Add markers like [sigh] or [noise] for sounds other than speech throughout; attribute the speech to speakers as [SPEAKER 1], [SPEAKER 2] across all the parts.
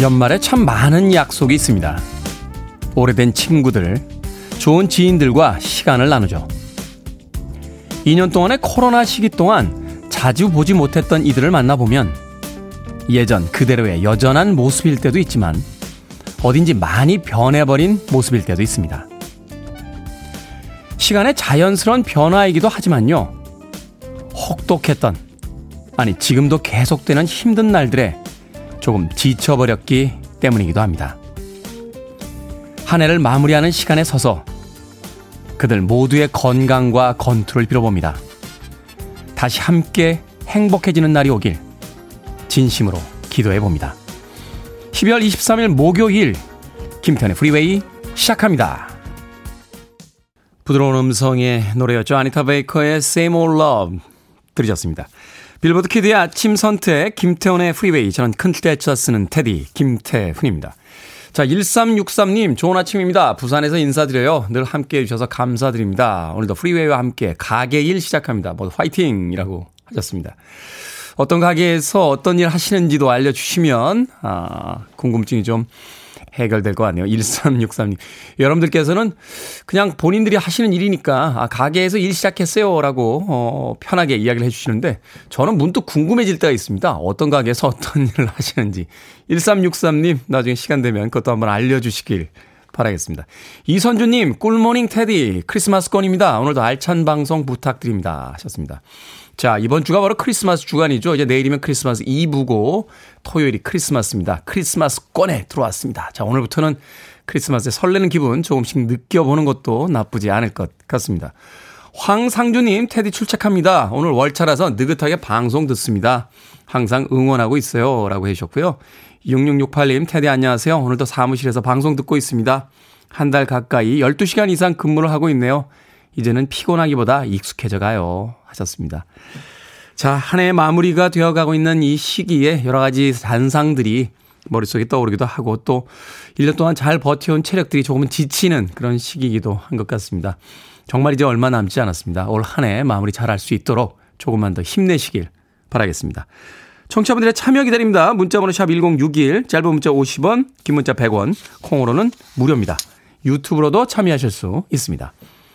[SPEAKER 1] 연말에 참 많은 약속이 있습니다. 오래된 친구들, 좋은 지인들과 시간을 나누죠. 2년 동안의 코로나 시기 동안 자주 보지 못했던 이들을 만나보면 예전 그대로의 여전한 모습일 때도 있지만 어딘지 많이 변해버린 모습일 때도 있습니다. 시간의 자연스러운 변화이기도 하지만요. 혹독했던, 아니, 지금도 계속되는 힘든 날들에 조금 지쳐버렸기 때문이기도 합니다. 한 해를 마무리하는 시간에 서서 그들 모두의 건강과 건투를 빌어봅니다. 다시 함께 행복해지는 날이 오길 진심으로 기도해 봅니다. 12월 23일 목요일 김태현의 프리웨이 시작합니다. 부드러운 음성의 노래였죠. 아니타 베이커의 Same Old Love 들으셨습니다. 빌보드 kid의 아침 선택 김태훈의 프리웨이 저는 큰때쳐 쓰는 테디 김태훈입니다. 자 1363님 좋은 아침입니다. 부산에서 인사드려요. 늘 함께 해 주셔서 감사드립니다. 오늘도 프리웨이와 함께 가게 일 시작합니다. 모두 화이팅 이라고 하셨습니다. 어떤 가게에서 어떤 일 하시는지도 알려주시면 아, 궁금증이 좀 해결될 것 같네요. 1363님. 여러분들께서는 그냥 본인들이 하시는 일이니까, 아, 가게에서 일 시작했어요. 라고, 어, 편하게 이야기를 해주시는데, 저는 문득 궁금해질 때가 있습니다. 어떤 가게에서 [laughs] 어떤 일을 하시는지. 1363님, 나중에 시간 되면 그것도 한번 알려주시길 바라겠습니다. 이선주님, 꿀모닝 테디, 크리스마스권입니다. 오늘도 알찬 방송 부탁드립니다. 하셨습니다. 자, 이번 주가 바로 크리스마스 주간이죠. 이제 내일이면 크리스마스 이브고 토요일이 크리스마스입니다. 크리스마스권에 들어왔습니다. 자, 오늘부터는 크리스마스에 설레는 기분 조금씩 느껴보는 것도 나쁘지 않을 것 같습니다. 황상주님, 테디 출첵합니다. 오늘 월차라서 느긋하게 방송 듣습니다. 항상 응원하고 있어요. 라고 해주셨고요. 6668님, 테디 안녕하세요. 오늘도 사무실에서 방송 듣고 있습니다. 한 달 가까이 12시간 이상 근무를 하고 있네요. 이제는 피곤하기보다 익숙해져 가요. 하셨습니다. 자, 한 해의 마무리가 되어 가고 있는 이 시기에 여러 가지 단상들이 머릿속에 떠오르기도 하고 또 1년 동안 잘 버텨온 체력들이 조금은 지치는 그런 시기이기도 한 것 같습니다. 정말 이제 얼마 남지 않았습니다. 올 한 해 마무리 잘 할 수 있도록 조금만 더 힘내시길 바라겠습니다. 청취자분들의 참여 기다립니다. 문자번호 샵 1061, 짧은 문자 50원, 긴 문자 100원, 콩으로는 무료입니다. 유튜브로도 참여하실 수 있습니다.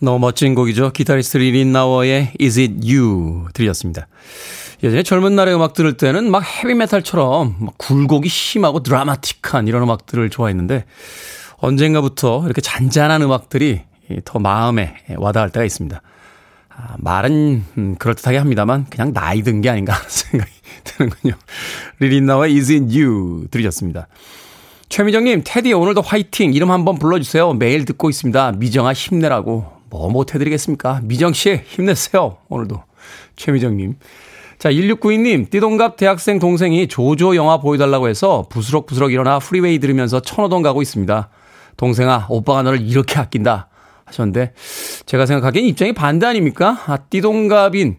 [SPEAKER 1] 너무 멋진 곡이죠. 기타리스트 리 릿나워의 Is It You 들렸습니다. 예전에 젊은 날의 음악 들을 때는 막 헤비메탈처럼 막 굴곡이 심하고 드라마틱한 이런 음악들을 좋아했는데 언젠가부터 이렇게 잔잔한 음악들이 더 마음에 와닿을 때가 있습니다. 아, 말은 음, 그럴듯하게 합니다만 그냥 나이 든 게 아닌가 하는 [laughs] 생각이 드는군요. 리 릿나워 Is It You 들으셨습니다. 최미정님, 테디 오늘도 화이팅 이름 한번 불러주세요. 매일 듣고 있습니다. 미정아 힘내라고. 뭐 못해드리겠습니까? 미정씨 힘내세요. 오늘도. 최미정님. 자, 1692님, 띠동갑 대학생 동생이 조조 영화 보여달라고 해서 부스럭부스럭 일어나 프리웨이 들으면서 천호동 가고 있습니다. 동생아, 오빠가 너를 이렇게 아낀다. 하셨는데, 제가 생각하기엔 입장이 반대 아닙니까? 아, 띠동갑인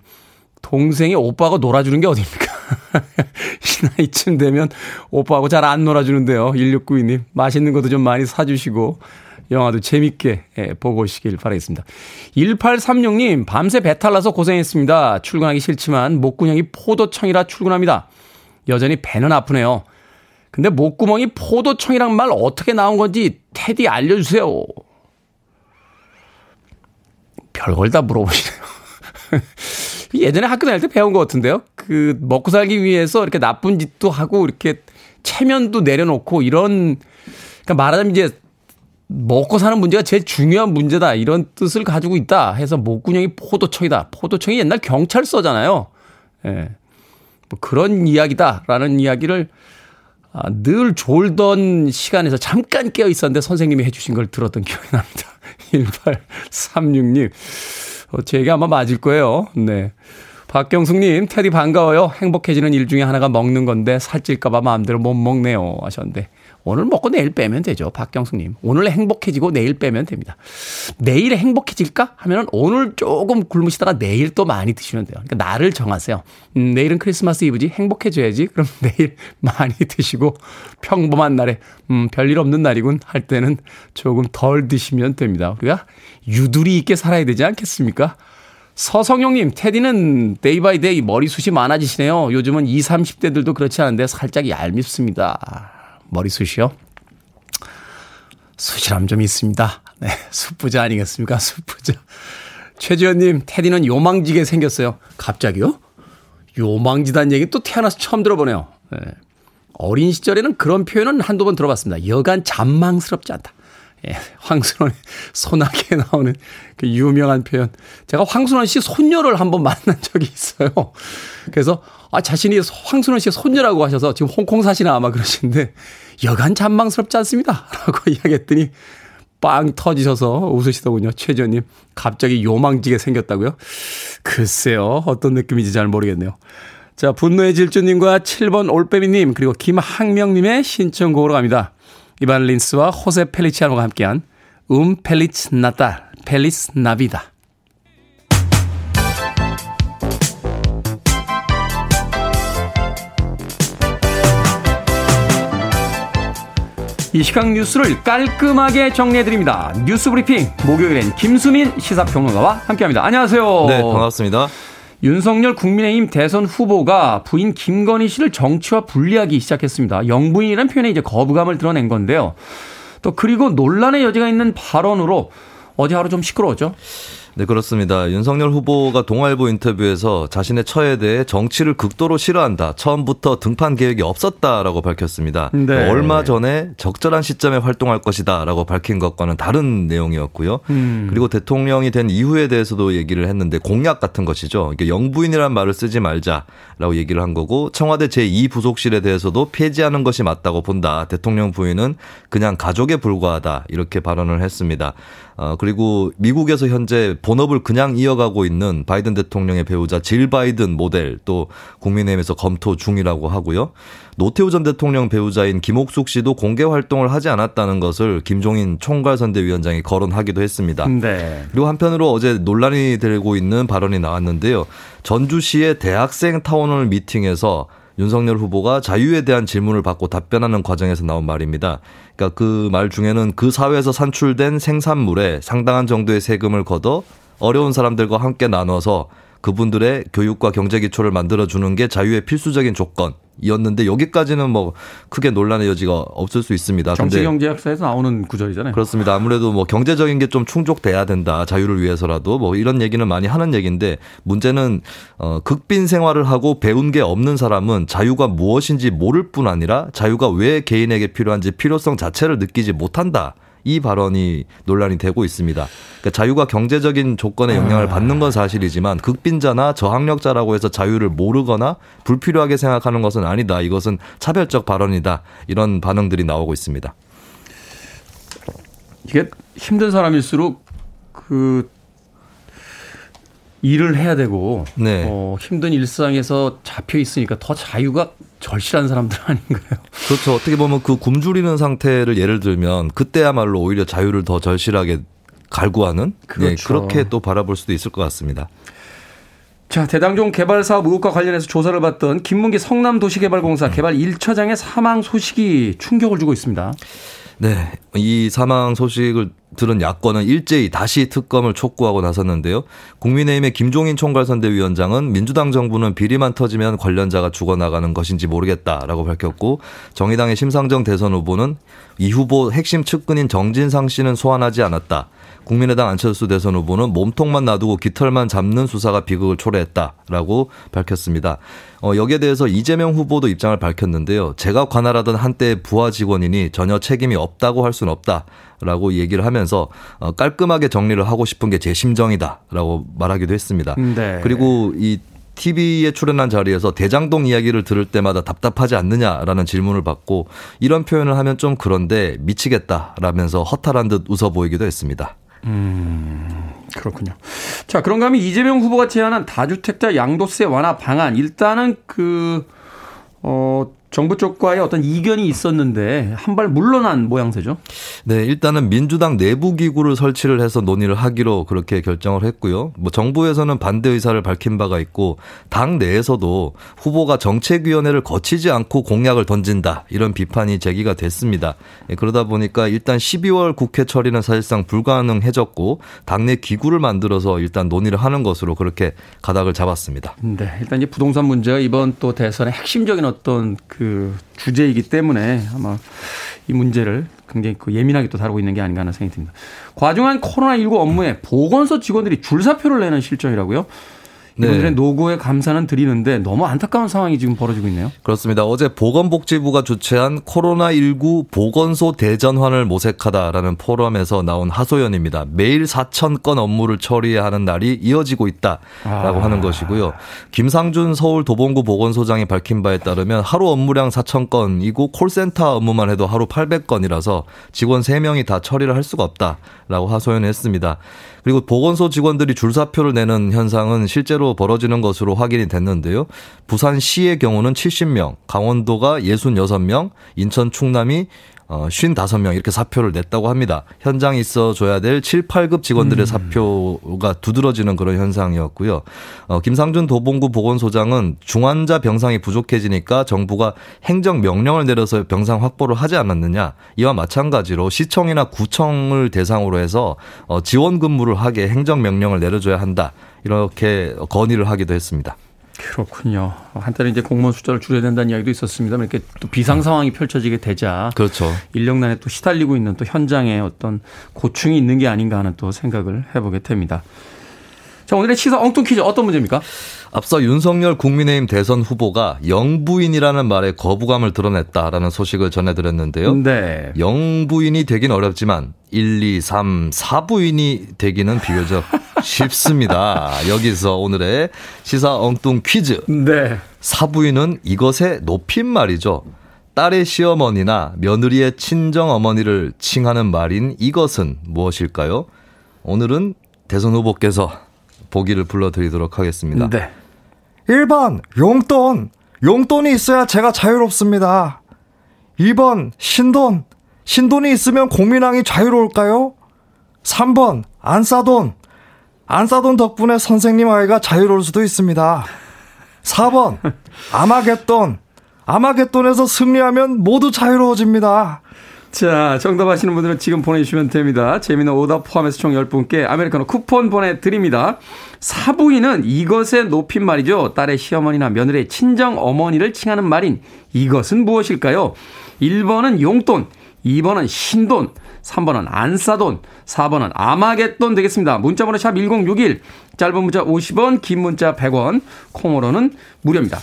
[SPEAKER 1] 동생이 오빠하고 놀아주는 게 어딥니까? [laughs] 이 나이쯤 되면 오빠하고 잘 안 놀아주는데요. 1692님. 맛있는 것도 좀 많이 사주시고, 영화도 재밌게 예, 보고 오시길 바라겠습니다. 1836님, 밤새 배탈 나서 고생했습니다. 출근하기 싫지만 목구멍이 포도청이라 출근합니다. 여전히 배는 아프네요. 근데 목구멍이 포도청이란 말 어떻게 나온 건지 테디 알려주세요. 별걸 다 물어보시네요. [laughs] 예전에 학교 다닐 때 배운 것 같은데요. 그 먹고 살기 위해서 이렇게 나쁜 짓도 하고 이렇게 체면도 내려놓고 이런 그러니까 말하자면 이제 먹고 사는 문제가 제일 중요한 문제다. 이런 뜻을 가지고 있다. 해서 목구녕이 포도청이다. 포도청이 옛날 경찰서잖아요. 예. 뭐 그런 이야기다라는 이야기를 아, 늘 졸던 시간에서 잠깐 깨어 있었는데 선생님이 해주신 걸 들었던 기억이 납니다. [laughs] 1836님. 어, 제 얘기 아마 맞을 거예요. 네. 박경숙님, 테디 반가워요. 행복해지는 일 중에 하나가 먹는 건데 살찔까봐 마음대로 못 먹네요. 하셨는데. 오늘 먹고 내일 빼면 되죠. 박경숙님. 오늘 행복해지고 내일 빼면 됩니다. 내일 행복해질까? 하면은 오늘 조금 굶으시다가 내일 또 많이 드시면 돼요. 그러니까 날을 정하세요. 음, 내일은 크리스마스 이브지. 행복해져야지. 그럼 [laughs] 내일 많이 드시고 평범한 날에, 음, 별일 없는 날이군. 할 때는 조금 덜 드시면 됩니다. 우리가 유두리 있게 살아야 되지 않겠습니까? 서성용님, 테디는 day by day 머리숱이 많아지시네요. 요즘은 20, 30대들도 그렇지 않은데 살짝 얄밉습니다. 머리숱이요? 숱이람 좀 있습니다. 네, 숯부자 아니겠습니까? 숯부자. 최지현님, 테디는 요망지게 생겼어요. 갑자기요? 요망지단 얘기 또 태어나서 처음 들어보네요. 네. 어린 시절에는 그런 표현은 한두 번 들어봤습니다. 여간 잔망스럽지 않다. 예, 황순원의 소나기에 나오는 그 유명한 표현. 제가 황순원 씨 손녀를 한번 만난 적이 있어요. 그래서 아, 자신이 황순원 씨의 손녀라고 하셔서 지금 홍콩 사시나 아마 그러시는데 여간 잔망스럽지 않습니다. [laughs] 라고 이야기했더니 빵 터지셔서 웃으시더군요. 최전님. 갑자기 요망지게 생겼다고요? 글쎄요. 어떤 느낌인지 잘 모르겠네요. 자, 분노의 질주님과 7번 올빼미님, 그리고 김학명님의 신청곡으로 갑니다. 이반 린스와 호세 펠리치아노가 함께한 음 Feliz Natal, Feliz Navidad. 이 시각 뉴스를 깔끔하게 정리해드립니다. 뉴스 브리핑 목요일엔 김수민 시사평론가와 함께합니다. 안녕하세요.
[SPEAKER 2] 네, 반갑습니다.
[SPEAKER 1] 윤석열 국민의힘 대선 후보가 부인 김건희 씨를 정치와 분리하기 시작했습니다. 영부인이라는 표현에 이제 거부감을 드러낸 건데요. 또 그리고 논란의 여지가 있는 발언으로 어제 하루 좀 시끄러웠죠.
[SPEAKER 2] 네, 그렇습니다. 윤석열 후보가 동아일보 인터뷰에서 자신의 처에 대해 정치를 극도로 싫어한다. 처음부터 등판 계획이 없었다라고 밝혔습니다. 네. 얼마 전에 적절한 시점에 활동할 것이다라고 밝힌 것과는 다른 내용이었고요. 음. 그리고 대통령이 된 이후에 대해서도 얘기를 했는데 공약 같은 것이죠. 이게 영부인이란 말을 쓰지 말자라고 얘기를 한 거고 청와대 제2부속실에 대해서도 폐지하는 것이 맞다고 본다. 대통령 부인은 그냥 가족에 불과하다. 이렇게 발언을 했습니다. 어, 그리고 미국에서 현재 본업을 그냥 이어가고 있는 바이든 대통령의 배우자 질 바이든 모델 또 국민의힘에서 검토 중이라고 하고요. 노태우 전 대통령 배우자인 김옥숙 씨도 공개 활동을 하지 않았다는 것을 김종인 총괄선대위원장이 거론하기도 했습니다. 네. 그리고 한편으로 어제 논란이 되고 있는 발언이 나왔는데요. 전주시의 대학생 town hall 미팅에서 윤석열 후보가 자유에 대한 질문을 받고 답변하는 과정에서 나온 말입니다. 그러니까 그 말 중에는 그 사회에서 산출된 생산물에 상당한 정도의 세금을 걷어 어려운 사람들과 함께 나눠서 그분들의 교육과 경제 기초를 만들어 주는 게 자유의 필수적인 조건. 이었는데 여기까지는 뭐 크게 논란의 여지가 없을 수 있습니다.
[SPEAKER 1] 정치경제학사에서 나오는 구절이잖아요.
[SPEAKER 2] 그렇습니다. 아무래도 뭐 경제적인 게 좀 충족돼야 된다. 자유를 위해서라도 뭐 이런 얘기는 많이 하는 얘기인데 문제는 어 극빈 생활을 하고 배운 게 없는 사람은 자유가 무엇인지 모를 뿐 아니라 자유가 왜 개인에게 필요한지 필요성 자체를 느끼지 못한다. 이 발언이 논란이 되고 있습니다. 그러니까 자유가 경제적인 조건에 영향을 아. 받는 건 사실이지만 극빈자나 저학력자라고 해서 자유를 모르거나 불필요하게 생각하는 것은 아니다. 이것은 차별적 발언이다. 이런 반응들이 나오고 있습니다.
[SPEAKER 1] 이게 힘든 사람일수록 그 일을 해야 되고 네. 어, 힘든 일상에서 잡혀 있으니까 더 자유가 절실한 사람들 아닌가요?
[SPEAKER 2] 그렇죠. 어떻게 보면 그 굶주리는 상태를 예를 들면 그때야말로 오히려 자유를 더 절실하게 갈구하는 네, 그렇죠. 네, 그렇게 또 바라볼 수도 있을 것 같습니다.
[SPEAKER 1] 자, 대당종 개발 사업 의혹과 관련해서 조사를 받던 김문기 성남도시개발공사 개발 1처장의 사망 소식이 충격을 주고 있습니다.
[SPEAKER 2] 네. 이 사망 소식을 들은 야권은 일제히 다시 특검을 촉구하고 나섰는데요. 국민의힘의 김종인 총괄선대위원장은 민주당 정부는 비리만 터지면 관련자가 죽어나가는 것인지 모르겠다라고 밝혔고 정의당의 심상정 대선 후보는 이 후보 핵심 측근인 정진상 씨는 소환하지 않았다. 국민의당 안철수 대선 후보는 몸통만 놔두고 깃털만 잡는 수사가 비극을 초래했다라고 밝혔습니다. 어, 여기에 대해서 이재명 후보도 입장을 밝혔는데요. 제가 관할하던 한때 부하 직원이니 전혀 책임이 없다고 할 수는 없다라고 얘기를 하면서 어, 깔끔하게 정리를 하고 싶은 게 제 심정이다라고 말하기도 했습니다. 네. 그리고 이 TV에 출연한 자리에서 대장동 이야기를 들을 때마다 답답하지 않느냐라는 질문을 받고 이런 표현을 하면 좀 그런데 미치겠다라면서 허탈한 듯 웃어 보이기도 했습니다.
[SPEAKER 1] 음, 그렇군요. 자, 그런가 하면 이재명 후보가 제안한 다주택자 양도세 완화 방안, 일단은 그, 어, 정부 쪽과의 어떤 이견이 있었는데 한 발 물러난 모양새죠.
[SPEAKER 2] 네, 일단은 민주당 내부 기구를 설치를 해서 논의를 하기로 그렇게 결정을 했고요. 뭐 정부에서는 반대 의사를 밝힌 바가 있고 당 내에서도 후보가 정책위원회를 거치지 않고 공약을 던진다 이런 비판이 제기가 됐습니다. 예, 그러다 보니까 일단 12월 국회 처리는 사실상 불가능해졌고 당내 기구를 만들어서 일단 논의를 하는 것으로 그렇게 가닥을 잡았습니다.
[SPEAKER 1] 네, 일단 이 부동산 문제가 이번 또 대선의 핵심적인 어떤 그그 주제이기 때문에 아마 이 문제를 굉장히 그 예민하게 또 다루고 있는 게 아닌가 하는 생각이 듭니다. 과중한 코로나19 업무에 보건소 직원들이 줄사표를 내는 실정이라고요? 이분들의 네. 노고에 감사는 드리는데 너무 안타까운 상황이 지금 벌어지고 있네요.
[SPEAKER 2] 그렇습니다. 어제 보건복지부가 주최한 코로나19 보건소 대전환을 모색하다라는 포럼에서 나온 하소연입니다. 매일 4천 건 업무를 처리해야 하는 날이 이어지고 있다라고 아. 하는 것이고요. 김상준 서울 도봉구 보건소장이 밝힌 바에 따르면 하루 업무량 4천 건이고 콜센터 업무만 해도 하루 800건이라서 직원 3명이 다 처리를 할 수가 없다라고 하소연했습니다. 그리고 보건소 직원들이 줄사표를 내는 현상은 실제로 벌어지는 것으로 확인이 됐는데요. 부산시의 경우는 70명, 강원도가 66명, 인천 충남이 어, 55명 이렇게 사표를 냈다고 합니다. 현장에 있어 줘야 될 7, 8급 직원들의 음. 사표가 두드러지는 그런 현상이었고요. 어, 김상준 도봉구 보건소장은 중환자 병상이 부족해지니까 정부가 행정 명령을 내려서 병상 확보를 하지 않았느냐. 이와 마찬가지로 시청이나 구청을 대상으로 해서 어, 지원 근무를 하게 행정 명령을 내려줘야 한다. 이렇게 건의를 하기도 했습니다.
[SPEAKER 1] 그렇군요. 한때는 이제 공무원 숫자를 줄여야 된다는 이야기도 있었습니다만 이렇게 또 비상 상황이 펼쳐지게 되자
[SPEAKER 2] 그렇죠.
[SPEAKER 1] 인력난에 또 시달리고 있는 또 현장에 어떤 고충이 있는 게 아닌가 하는 또 생각을 해보게 됩니다. 자, 오늘의 시사 엉뚱 퀴즈 어떤 문제입니까?
[SPEAKER 2] 앞서 윤석열 국민의힘 대선 후보가 영부인이라는 말에 거부감을 드러냈다라는 소식을 전해드렸는데요. 네. 영부인이 되긴 어렵지만 1, 2, 3, 4부인이 되기는 비교적 [laughs] 쉽습니다. 여기서 오늘의 시사 엉뚱 퀴즈. 네. 사부인은 이것의 높임말이죠. 딸의 시어머니나 며느리의 친정 어머니를 칭하는 말인 이것은 무엇일까요? 오늘은 대선 후보께서 보기를 불러드리도록 하겠습니다. 네.
[SPEAKER 3] 1번 용돈. 용돈이 있어야 제가 자유롭습니다. 2번 신돈. 신돈이 있으면 공민왕이 자유로울까요? 3번 안 싸돈. 안 싸돈 덕분에 선생님 아이가 자유로울 수도 있습니다. 4번 아마겟돈. 아마겟돈에서 승리하면 모두 자유로워집니다.
[SPEAKER 1] 자, 정답 아시는 분들은 지금 보내주시면 됩니다. 재미는 오답 포함해서 총 10분께 아메리카노 쿠폰 보내드립니다. 사부인은 이것의 높임말이죠. 딸의 시어머니나 며느리의 친정 어머니를 칭하는 말인 이것은 무엇일까요? 1번은 용돈, 2번은 신돈, 3번은 안싸돈, 4번은 아마겟돈 되겠습니다. 문자번호 샵 1061, 짧은 문자 50원, 긴 문자 100원, 콩으로는 무료입니다.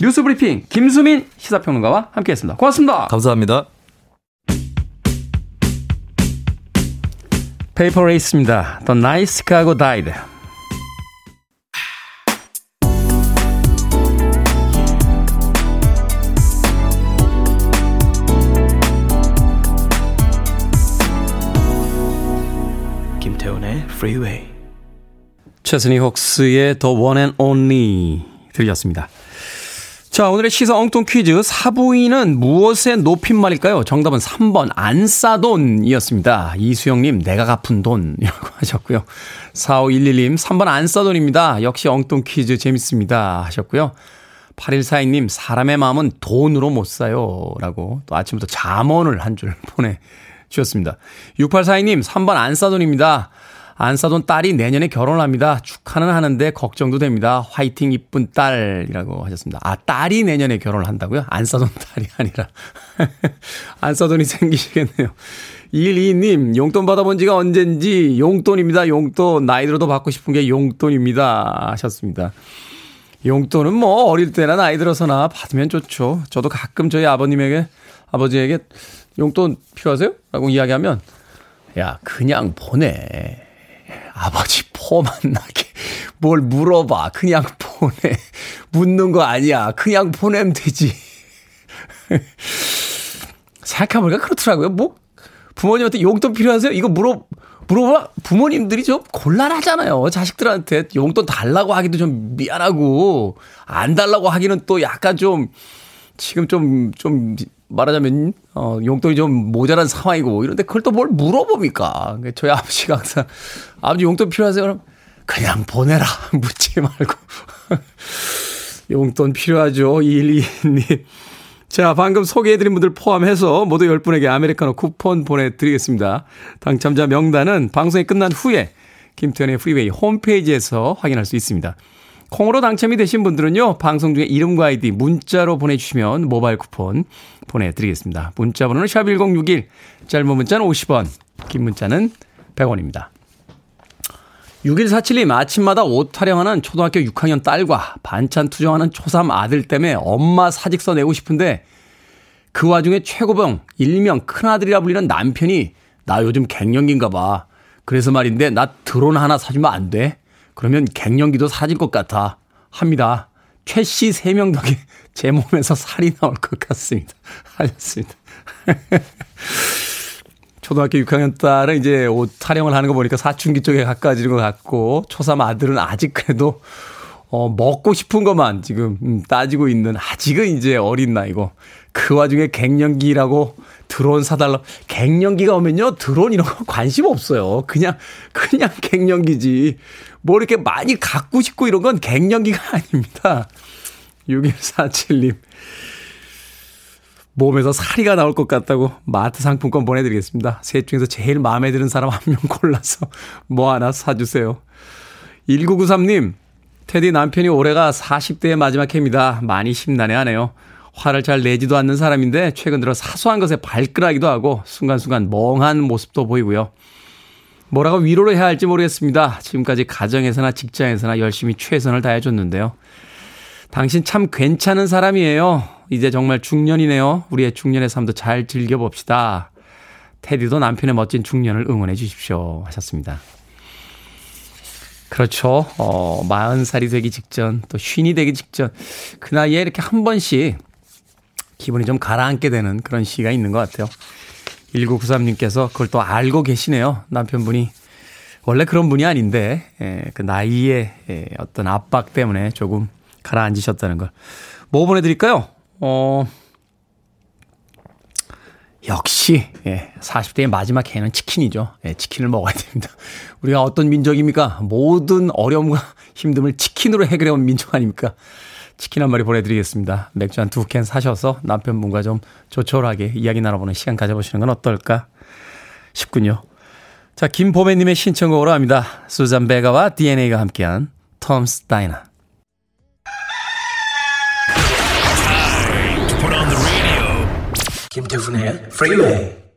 [SPEAKER 1] 뉴스 브리핑 김수민 시사평론가와 함께했습니다. 고맙습니다.
[SPEAKER 2] 감사합니다.
[SPEAKER 1] 페이퍼 레이스입니다. The Night Chicago Died. 김태훈의 Freeway. 최스니 혹스의 The One and Only 들으셨습니다. 자, 오늘의 시사 엉뚱 퀴즈. 사부인은 무엇의 높임말일까요? 정답은 3번, 안 싸돈이었습니다. 이수영님, 내가 갚은 돈이라고 [laughs] 하셨고요. 4511님, 3번 안 싸돈입니다. 역시 엉뚱 퀴즈 재밌습니다. 하셨고요. 8142님, 사람의 마음은 돈으로 못 사요. 라고 또 아침부터 잠언을 한 줄 [laughs] 보내주셨습니다. 6842님, 3번 안 싸돈입니다. 안싸돈 딸이 내년에 결혼을 합니다. 축하는 하는데 걱정도 됩니다. 화이팅 이쁜 딸이라고 하셨습니다. 아, 딸이 내년에 결혼을 한다고요? 안싸돈 [laughs] 딸이 아니라. [laughs] 안 싸돈이 생기시겠네요. 122님, 용돈 받아본 지가 언젠지 용돈입니다. 용돈. 나이 들어도 받고 싶은 게 용돈입니다. 하셨습니다. 용돈은 뭐 어릴 때나 나이 들어서나 받으면 좋죠. 저도 가끔 저희 아버님에게, 아버지에게 용돈 필요하세요? 라고 이야기하면, 야, 그냥 보내. 아버지 포 만 나게 뭘 물어봐. 그냥 보내. 묻는 거 아니야. 그냥 보내면 되지. 생각해보니까 그렇더라고요. 뭐, 부모님한테 용돈 필요하세요? 이거 물어, 물어봐. 부모님들이 좀 곤란하잖아요. 자식들한테 용돈 달라고 하기도 좀 미안하고, 안 달라고 하기는 또 약간 좀, 지금 좀, 좀, 말하자면, 어, 용돈이 좀 모자란 상황이고, 이런데 그걸 또 뭘 물어봅니까? 저희 아버지가 항상, 아버지 용돈 필요하세요? 그럼, 그냥 보내라. [laughs] 묻지 말고. [laughs] 용돈 필요하죠. 2122님. 자, 방금 소개해드린 분들 포함해서 모두 10분에게 아메리카노 쿠폰 보내드리겠습니다. 당첨자 명단은 방송이 끝난 후에 김태훈의 프리웨이 홈페이지에서 확인할 수 있습니다. 콩으로 당첨이 되신 분들은요, 방송 중에 이름과 아이디 문자로 보내주시면 모바일 쿠폰 보내드리겠습니다. 문자 번호는 샵1061, 짧은 문자는 50원, 긴 문자는 100원입니다. 6147님, 아침마다 옷 타령하는 초등학교 6학년 딸과 반찬 투정하는 초3 아들 때문에 엄마 사직서 내고 싶은데 그 와중에 최고봉, 일명 큰아들이라 불리는 남편이 나 요즘 갱년기인가 봐. 그래서 말인데 나 드론 하나 사주면 안 돼? 그러면 갱년기도 사라질 것 같아. 합니다. 최씨 3명 덕에 [laughs] 제 몸에서 살이 나올 것 같습니다. [laughs] 하셨습니다. [laughs] 초등학교 6학년 딸은 이제 옷 타령을 하는 거 보니까 사춘기 쪽에 가까워지는 것 같고, 초3 아들은 아직 그래도, 어, 먹고 싶은 것만 지금, 음, 따지고 있는, 아직은 이제 어린 나이고, 그 와중에 갱년기라고 드론 사달라. 갱년기가 오면요, 드론 이런 거 [laughs] 관심 없어요. 그냥, 그냥 갱년기지. 뭐 이렇게 많이 갖고 싶고 이런 건 갱년기가 [laughs] 아닙니다. 6147님. 몸에서 사리가 나올 것 같다고 마트 상품권 보내드리겠습니다. 셋 중에서 제일 마음에 드는 사람 한 명 골라서 [laughs] 뭐 하나 사주세요. 1993님, 테디 남편이 올해가 40대의 마지막 해입니다. 많이 심란해 하네요. 화를 잘 내지도 않는 사람인데 최근 들어 사소한 것에 발끈하기도 하고 순간순간 멍한 모습도 보이고요. 뭐라고 위로를 해야 할지 모르겠습니다. 지금까지 가정에서나 직장에서나 열심히 최선을 다해줬는데요. 당신 참 괜찮은 사람이에요. 이제 정말 중년이네요. 우리의 중년의 삶도 잘 즐겨봅시다. 테디도 남편의 멋진 중년을 응원해 주십시오. 하셨습니다. 그렇죠. 어, 40살이 되기 직전, 또 쉰이 되기 직전, 그 나이에 이렇게 한 번씩 기분이 좀 가라앉게 되는 그런 시기가 있는 것 같아요. 1993님께서 그걸 또 알고 계시네요. 남편분이. 원래 그런 분이 아닌데, 예, 그 나이에 예, 어떤 압박 때문에 조금 가라앉으셨다는 걸. 뭐 보내드릴까요? 어, 역시, 예, 40대의 마지막 해는 치킨이죠. 예, 치킨을 먹어야 됩니다. 우리가 어떤 민족입니까? 모든 어려움과 힘듦을 치킨으로 해결해온 민족 아닙니까? 치킨 한 마리 보내드리겠습니다. 맥주 한 두 캔 사셔서 남편분과 좀 조촐하게 이야기 나눠보는 시간 가져보시는 건 어떨까 싶군요. 자, 김보배님의 신청곡으로 합니다. 수잔 베가와 DNA가 함께한 Tom's Diner. 김태훈의 프리웨이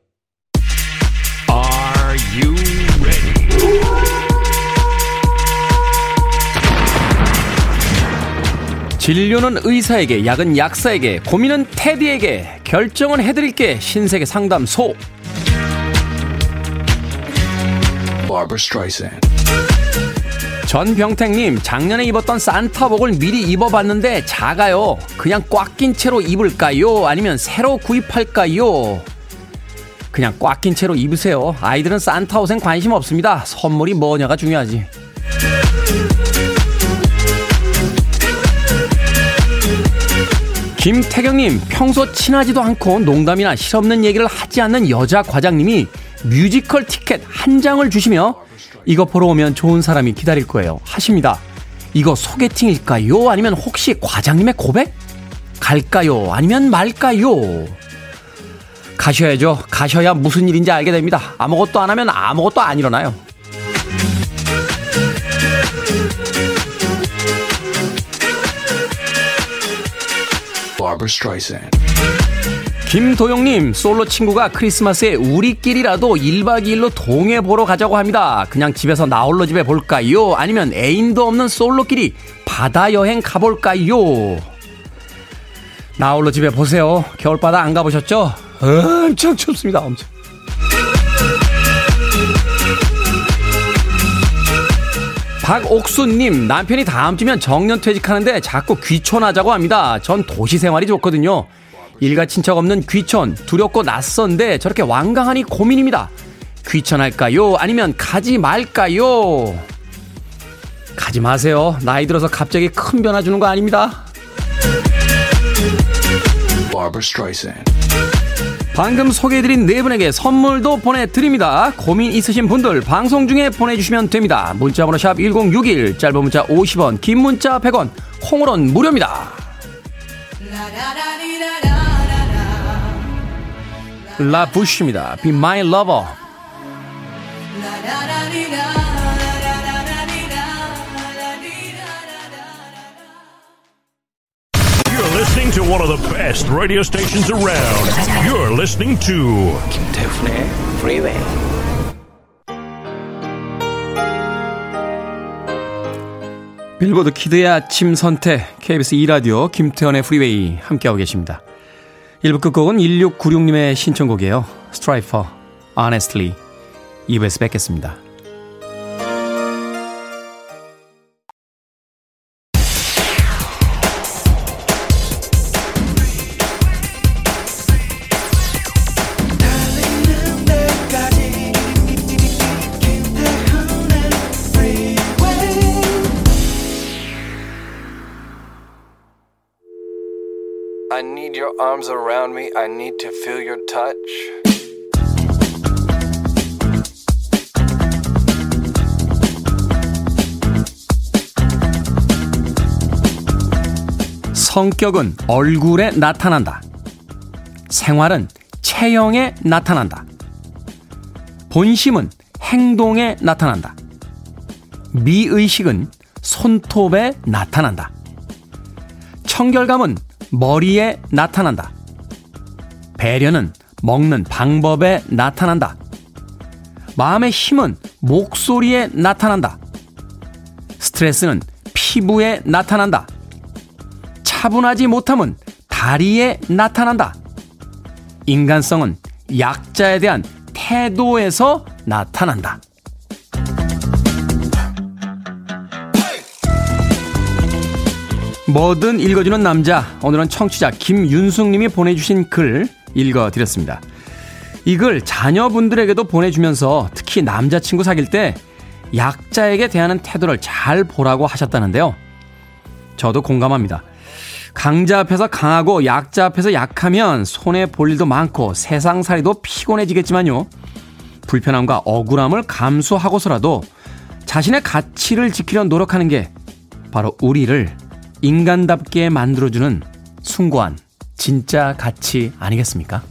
[SPEAKER 1] 진료는 의사에게, 약은 약사에게, 고민은 테디에게, 결정은 해드릴게, 신세계 상담소. 전병택님, 작년에 입었던 산타복을 미리 입어봤는데 작아요. 그냥 꽉 낀 채로 입을까요? 아니면 새로 구입할까요? 그냥 꽉 낀 채로 입으세요. 아이들은 산타 옷엔 관심 없습니다. 선물이 뭐냐가 중요하지. 김태경님, 평소 친하지도 않고 농담이나 실없는 얘기를 하지 않는 여자 과장님이 뮤지컬 티켓 한 장을 주시며 이거 보러 오면 좋은 사람이 기다릴 거예요. 하십니다. 이거 소개팅일까요? 아니면 혹시 과장님의 고백? 갈까요? 아니면 말까요? 가셔야죠. 가셔야 무슨 일인지 알게 됩니다. 아무것도 안 하면 아무것도 안 일어나요. 김도영님, 솔로 친구가 크리스마스에 우리끼리라도 1박 2일로 동해 보러 가자고 합니다. 그냥 집에서 나홀로 집에 볼까요? 아니면 애인도 없는 솔로끼리 바다 여행 가볼까요? 나홀로 집에 보세요. 겨울바다 안 가보셨죠? 엄청 춥습니다. 엄청. 박옥수님, 남편이 다음 주면 정년 퇴직하는데 자꾸 귀촌하자고 합니다. 전 도시 생활이 좋거든요. 일가 친척 없는 귀촌, 두렵고 낯선데 저렇게 완강하니 고민입니다. 귀천할까요? 아니면 가지 말까요? 가지 마세요. 나이 들어서 갑자기 큰 변화 주는 거 아닙니다. 방금 소개해드린 네 분에게 선물도 보내드립니다. 고민 있으신 분들 방송 중에 보내주시면 됩니다. 문자번호 샵 1061, 짧은 문자 50원, 긴 문자 100원, 콩으로는 무료입니다. 라부쉬입니다. Be My Lover.
[SPEAKER 4] Listening to one of the best radio stations around. You're listening to 김태훈의 Freeway.
[SPEAKER 1] 빌보드 kid의 아침 선택 KBS 2라디오 김태훈의 프리웨이 함께하고 계십니다. 1부 끝곡은 1696님의 신청곡이에요. 스트라이퍼, Honestly. 2부에서 뵙겠습니다.
[SPEAKER 5] Your arms around me. I need to feel your touch.
[SPEAKER 1] 성격은 얼굴에 나타난다. 생활은 체형에 나타난다. 본심은 행동에 나타난다. 미의식은 손톱에 나타난다. 청결감은 머리에 나타난다. 배려는 먹는 방법에 나타난다. 마음의 힘은 목소리에 나타난다. 스트레스는 피부에 나타난다. 차분하지 못함은 다리에 나타난다. 인간성은 약자에 대한 태도에서 나타난다. 뭐든 읽어주는 남자. 오늘은 청취자 김윤숙님이 보내주신 글 읽어드렸습니다. 이 글 자녀분들에게도 보내주면서 특히 남자친구 사귈 때 약자에게 대하는 태도를 잘 보라고 하셨다는데요. 저도 공감합니다. 강자 앞에서 강하고 약자 앞에서 약하면 손해 볼 일도 많고 세상살이도 피곤해지겠지만요. 불편함과 억울함을 감수하고서라도 자신의 가치를 지키려 노력하는 게 바로 우리를 인간답게 만들어주는 숭고한 진짜 가치 아니겠습니까?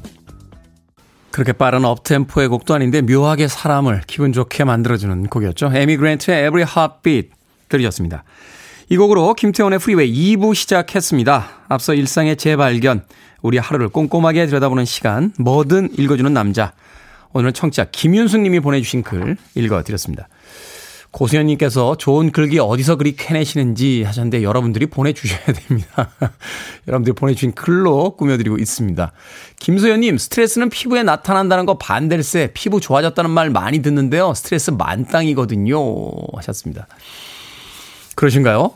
[SPEAKER 1] 그렇게 빠른 up-tempo의 곡도 아닌데 묘하게 사람을 기분 좋게 만들어주는 곡이었죠. 에미 그랜트의 Every Heartbeat 들으셨습니다. 이 곡으로 김태훈의 프리웨이 2부 시작했습니다. 앞서 일상의 재발견, 우리 하루를 꼼꼼하게 들여다보는 시간, 뭐든 읽어주는 남자. 오늘은 청취자 김윤숙 님이 보내주신 글 읽어드렸습니다. 고수연님께서 좋은 글귀 어디서 그리 캐내시는지 하셨는데 여러분들이 보내주셔야 됩니다. [laughs] 여러분들이 보내주신 글로 꾸며드리고 있습니다. 김소연님, 스트레스는 피부에 나타난다는 거 반댈세 피부 좋아졌다는 말 많이 듣는데요. 스트레스 만땅이거든요. 하셨습니다. 그러신가요?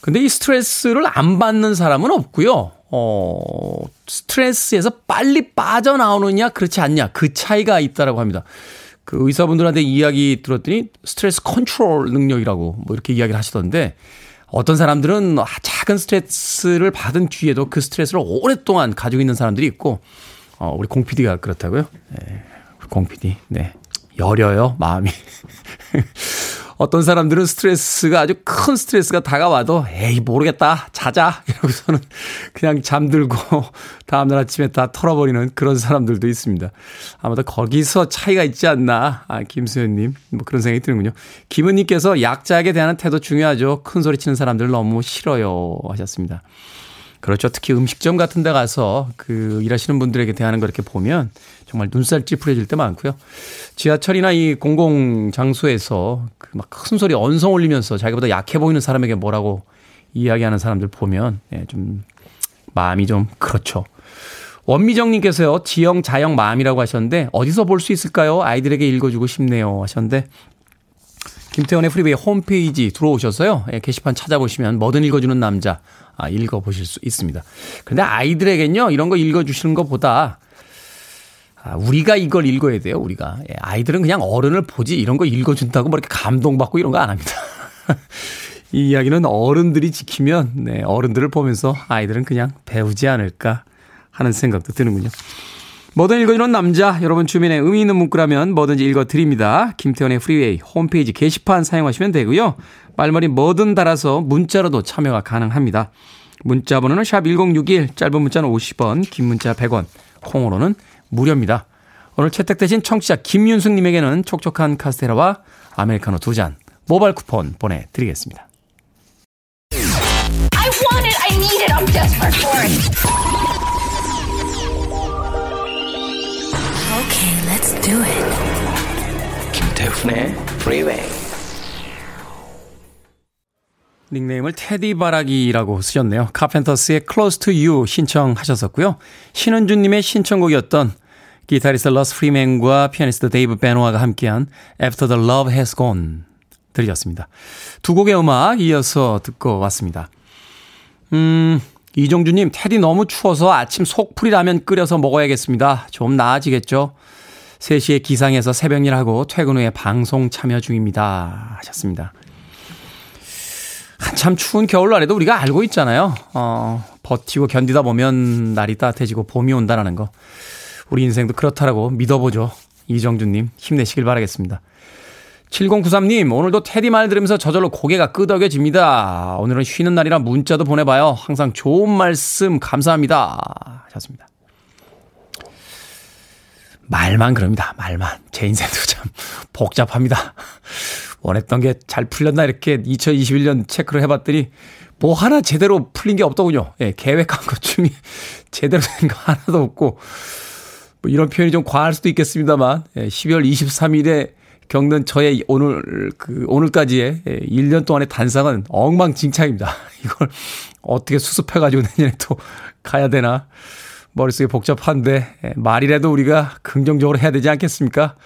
[SPEAKER 1] 근데 이 스트레스를 안 받는 사람은 없고요. 어, 스트레스에서 빨리 빠져나오느냐, 그렇지 않냐. 그 차이가 있다라고 합니다. 그 의사분들한테 이야기 들었더니 스트레스 컨트롤 능력이라고 뭐 이렇게 이야기를 하시던데 어떤 사람들은 작은 스트레스를 받은 뒤에도 그 스트레스를 오랫동안 가지고 있는 사람들이 있고 어, 우리 공 PD가 그렇다고요? 네, 공 PD. 네. 여려요, 마음이. [laughs] 어떤 사람들은 스트레스가 아주 큰 스트레스가 다가와도 에이 모르겠다 자자 [laughs] 이러고서는 그냥 잠들고 [laughs] 다음날 아침에 다 털어버리는 그런 사람들도 있습니다. 아마도 거기서 차이가 있지 않나 아, 김수현님 뭐 그런 생각이 드는군요. 김은님께서 약자에게 대한 태도 중요하죠. 큰 소리 치는 사람들 너무 싫어요 하셨습니다. 그렇죠. 특히 음식점 같은 데 가서 그 일하시는 분들에게 대하는 거 이렇게 보면 정말 눈살 찌푸려질 때 많고요. 지하철이나 이 공공 장소에서 그 막 큰 소리 언성 올리면서 자기보다 약해 보이는 사람에게 뭐라고 이야기하는 사람들 보면 예, 좀 마음이 좀 그렇죠. 원미정님께서요, 지영, 자영, 마음이라고 하셨는데, 어디서 볼 수 있을까요? 아이들에게 읽어주고 싶네요. 하셨는데, 김태훈의 프리웨이 홈페이지 들어오셔서요, 예, 게시판 찾아보시면 뭐든 읽어주는 남자, 아, 읽어보실 수 있습니다. 근데 아이들에겐요, 이런 거 읽어주시는 것보다, 아, 우리가 이걸 읽어야 돼요, 우리가. 예, 아이들은 그냥 어른을 보지, 이런 거 읽어준다고 뭐 이렇게 감동받고 이런 거 안 합니다. [laughs] 이 이야기는 어른들이 지키면, 네, 어른들을 보면서 아이들은 그냥 배우지 않을까 하는 생각도 드는군요. 뭐든 읽어주는 남자, 여러분 주변에 의미 있는 문구라면 뭐든지 읽어드립니다. 김태훈의 프리웨이 홈페이지 게시판 사용하시면 되고요. 말머리 뭐든 달아서 문자로도 참여가 가능합니다. 문자 번호는 샵 1061, 짧은 문자는 50원, 긴 문자 100원, 콩으로는 무료입니다. 오늘 채택되신 청취자 김윤숙님에게는 촉촉한 카스테라와 아메리카노 두 잔 모바일 쿠폰 보내드리겠습니다. I want it, I need it, I'm desperate for it. Okay, let's do it. 김태훈의 Freeway. 닉네임을 테디바라기라고 쓰셨네요. 카펜터스의 Close to You 신청하셨었고요. 신은주님의 신청곡이었던 기타리스트 러스 프리맨과 피아니스트 데이브 베노아가 함께한 After the Love Has Gone 들으셨습니다. 두 곡의 음악 이어서 듣고 왔습니다. 음, 이종주님, 태디 너무 추워서 아침 속풀이 라면 끓여서 먹어야겠습니다. 좀 나아지겠죠? 3시에 기상해서 새벽 일하고 퇴근 후에 방송 참여 중입니다. 하셨습니다. 한참 추운 겨울날에도 우리가 알고 있잖아요. 어, 버티고 견디다 보면 날이 따뜻해지고 봄이 온다라는 거. 우리 인생도 그렇다라고 믿어보죠. 이정주님, 힘내시길 바라겠습니다. 7093님, 오늘도 테디 말 들으면서 저절로 고개가 끄덕여집니다. 오늘은 쉬는 날이라 문자도 보내봐요. 항상 좋은 말씀 감사합니다. 하셨습니다. 말만 그럽니다. 말만. 제 인생도 참 복잡합니다. 원했던 게 잘 풀렸나 이렇게 2021년 체크를 해봤더니 뭐 하나 제대로 풀린 게 없더군요. 예, 계획한 것 중에 [laughs] 제대로 된 거 하나도 없고 뭐 이런 표현이 좀 과할 수도 있겠습니다만 예, 12월 23일에 겪는 저의 오늘, 그, 오늘까지의 1년 동안의 단상은 엉망진창입니다. [laughs] 이걸 어떻게 수습해 가지고 내년에 또 가야 되나. 머릿속에 복잡한데, 예, 말이라도 우리가 긍정적으로 해야 되지 않겠습니까?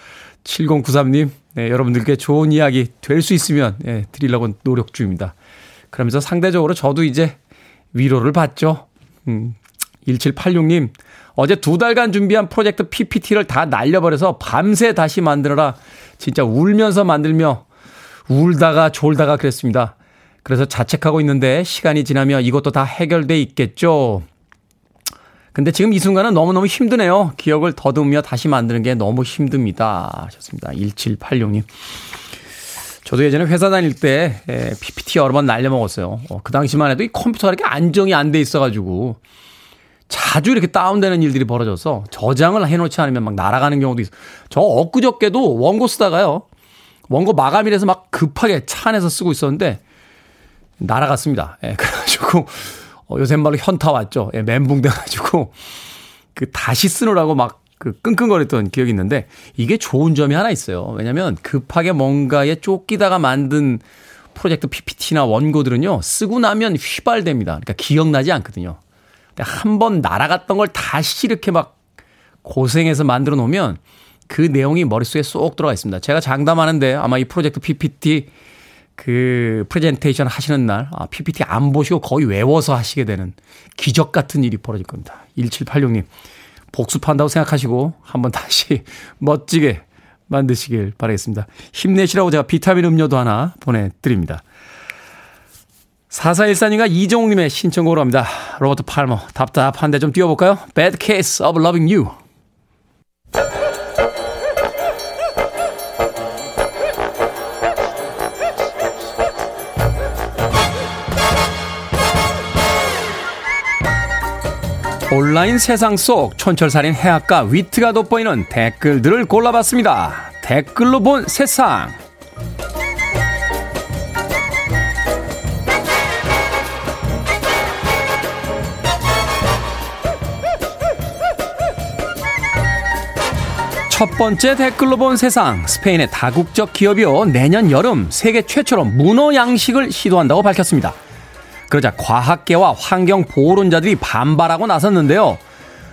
[SPEAKER 1] 7093님, 네, 여러분들께 좋은 이야기 될 수 있으면, 예, 드리려고 노력 중입니다. 그러면서 상대적으로 저도 이제 위로를 받죠. 음, 1786님, 어제 두 달간 준비한 프로젝트 PPT를 다 날려버려서 밤새 다시 만들어라. 진짜 울면서 만들며 울다가 졸다가 그랬습니다. 그래서 자책하고 있는데 시간이 지나면 이것도 다 해결돼 있겠죠. 근데 지금 이 순간은 너무너무 힘드네요. 기억을 더듬으며 다시 만드는 게 너무 힘듭니다. 하셨습니다. 1786님. 저도 예전에 회사 다닐 때 PPT 여러 번 날려먹었어요. 어, 그 당시만 해도 이 컴퓨터가 이렇게 안정이 안 돼 있어가지고 자주 이렇게 다운되는 일들이 벌어져서 저장을 해놓지 않으면 막 날아가는 경우도 있어. 저 엊그저께도 원고 쓰다가요. 원고 마감이라서 막 급하게 차 안에서 쓰고 있었는데 날아갔습니다. 예, 그래가지고 어, 요새 말로 현타 왔죠. 예, 멘붕 돼가지고 [laughs] 그 다시 쓰느라고 막 그 끙끙거렸던 기억이 있는데 이게 좋은 점이 하나 있어요. 왜냐면 급하게 뭔가에 쫓기다가 만든 프로젝트 PPT나 원고들은요 쓰고 나면 휘발됩니다. 그러니까 기억나지 않거든요. 한 번 날아갔던 걸 다시 이렇게 막 고생해서 만들어 놓으면 그 내용이 머릿속에 쏙 들어가 있습니다. 제가 장담하는데 아마 이 프로젝트 PPT 그 프레젠테이션 하시는 날 아, PPT 안 보시고 거의 외워서 하시게 되는 기적 같은 일이 벌어질 겁니다. 1786님 복습한다고 생각하시고 한번 다시 [laughs] 멋지게 만드시길 바라겠습니다. 힘내시라고 제가 비타민 음료도 하나 보내드립니다. 4414님과 이종욱님의 신청곡으로 합니다. 로버트 팔머, 답답한데 좀 띄워볼까요? Bad Case of Loving You. 온라인 세상 속 촌철살인 해악과 위트가 돋보이는 댓글들을 골라봤습니다. 댓글로 본 세상. 첫 번째 댓글로 본 세상. 스페인의 다국적 기업이요. 내년 여름 세계 최초로 문어 양식을 시도한다고 밝혔습니다. 그러자 과학계와 환경 보호론자들이 반발하고 나섰는데요.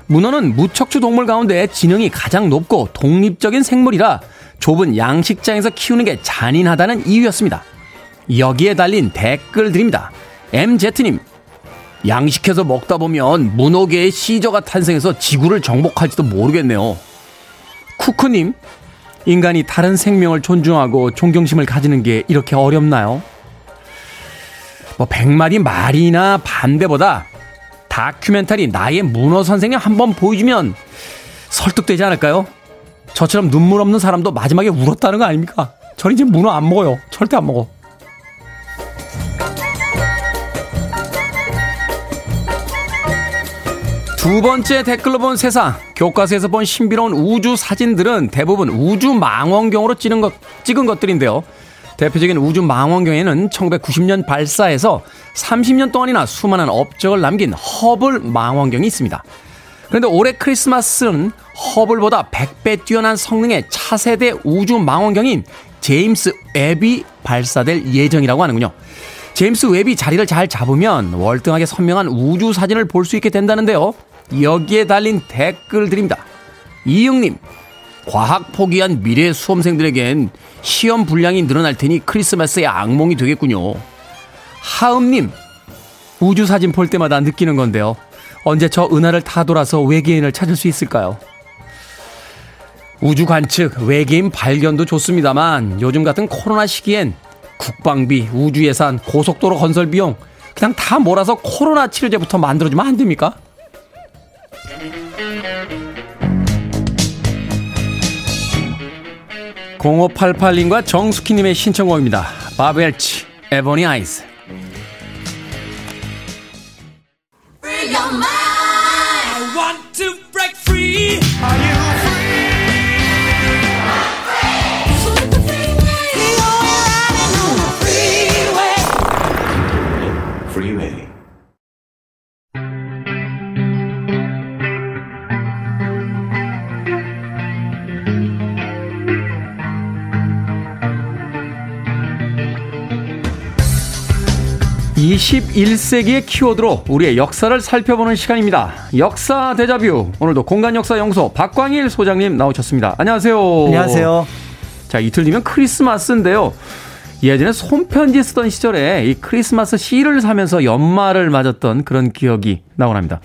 [SPEAKER 1] 문어는 무척추 동물 가운데 지능이 가장 높고 독립적인 생물이라 좁은 양식장에서 키우는 게 잔인하다는 이유였습니다. 여기에 달린 댓글들입니다. MZ님, 양식해서 먹다 보면 문어계의 시저가 탄생해서 지구를 정복할지도 모르겠네요. 쿠크님, 인간이 다른 생명을 존중하고 존경심을 가지는 게 이렇게 어렵나요? 뭐, 백마리 말이나 반대보다 다큐멘터리 나의 문어 선생님 한번 보여주면 설득되지 않을까요? 저처럼 눈물 없는 사람도 마지막에 울었다는 거 아닙니까? 전 이제 문어 안 먹어요. 절대 안 먹어. 두 번째 댓글로 본 세상. 교과서에서 본 신비로운 우주 사진들은 대부분 우주 망원경으로 찍은, 것, 찍은 것들인데요. 대표적인 우주 망원경에는 1990년 발사해서 30년 동안이나 수많은 업적을 남긴 허블 망원경이 있습니다. 그런데 올해 크리스마스는 허블보다 100배 뛰어난 성능의 차세대 우주 망원경인 제임스 웹이 발사될 예정이라고 하는군요. 제임스 웹이 자리를 잘 잡으면 월등하게 선명한 우주 사진을 볼 수 있게 된다는데요. 여기에 달린 댓글들입니다. 이응님, 과학 포기한 미래 수험생들에겐 시험 분량이 늘어날 테니 크리스마스의 악몽이 되겠군요. 하음님, 우주 사진 볼 때마다 느끼는 건데요. 언제 저 은하를 타돌아서 외계인을 찾을 수 있을까요? 우주 관측, 외계인 발견도 좋습니다만 요즘 같은 코로나 시기엔 국방비, 우주 예산, 고속도로 건설 비용 그냥 다 몰아서 코로나 치료제부터 만들어주면 안 됩니까? 0588님과 정숙희님의 신청곡입니다. 바벨치, 에보니 아이즈. 21세기의 키워드로 우리의 역사를 살펴보는 시간입니다. 역사 대자뷰. 오늘도 공간 역사 연구소 박광일 소장님 나오셨습니다. 안녕하세요.
[SPEAKER 6] 안녕하세요.
[SPEAKER 1] 자, 이틀 뒤면 크리스마스인데요. 예전에 손편지 쓰던 시절에 이 크리스마스 시를 사면서 연말을 맞았던 그런 기억이 나오랍니다.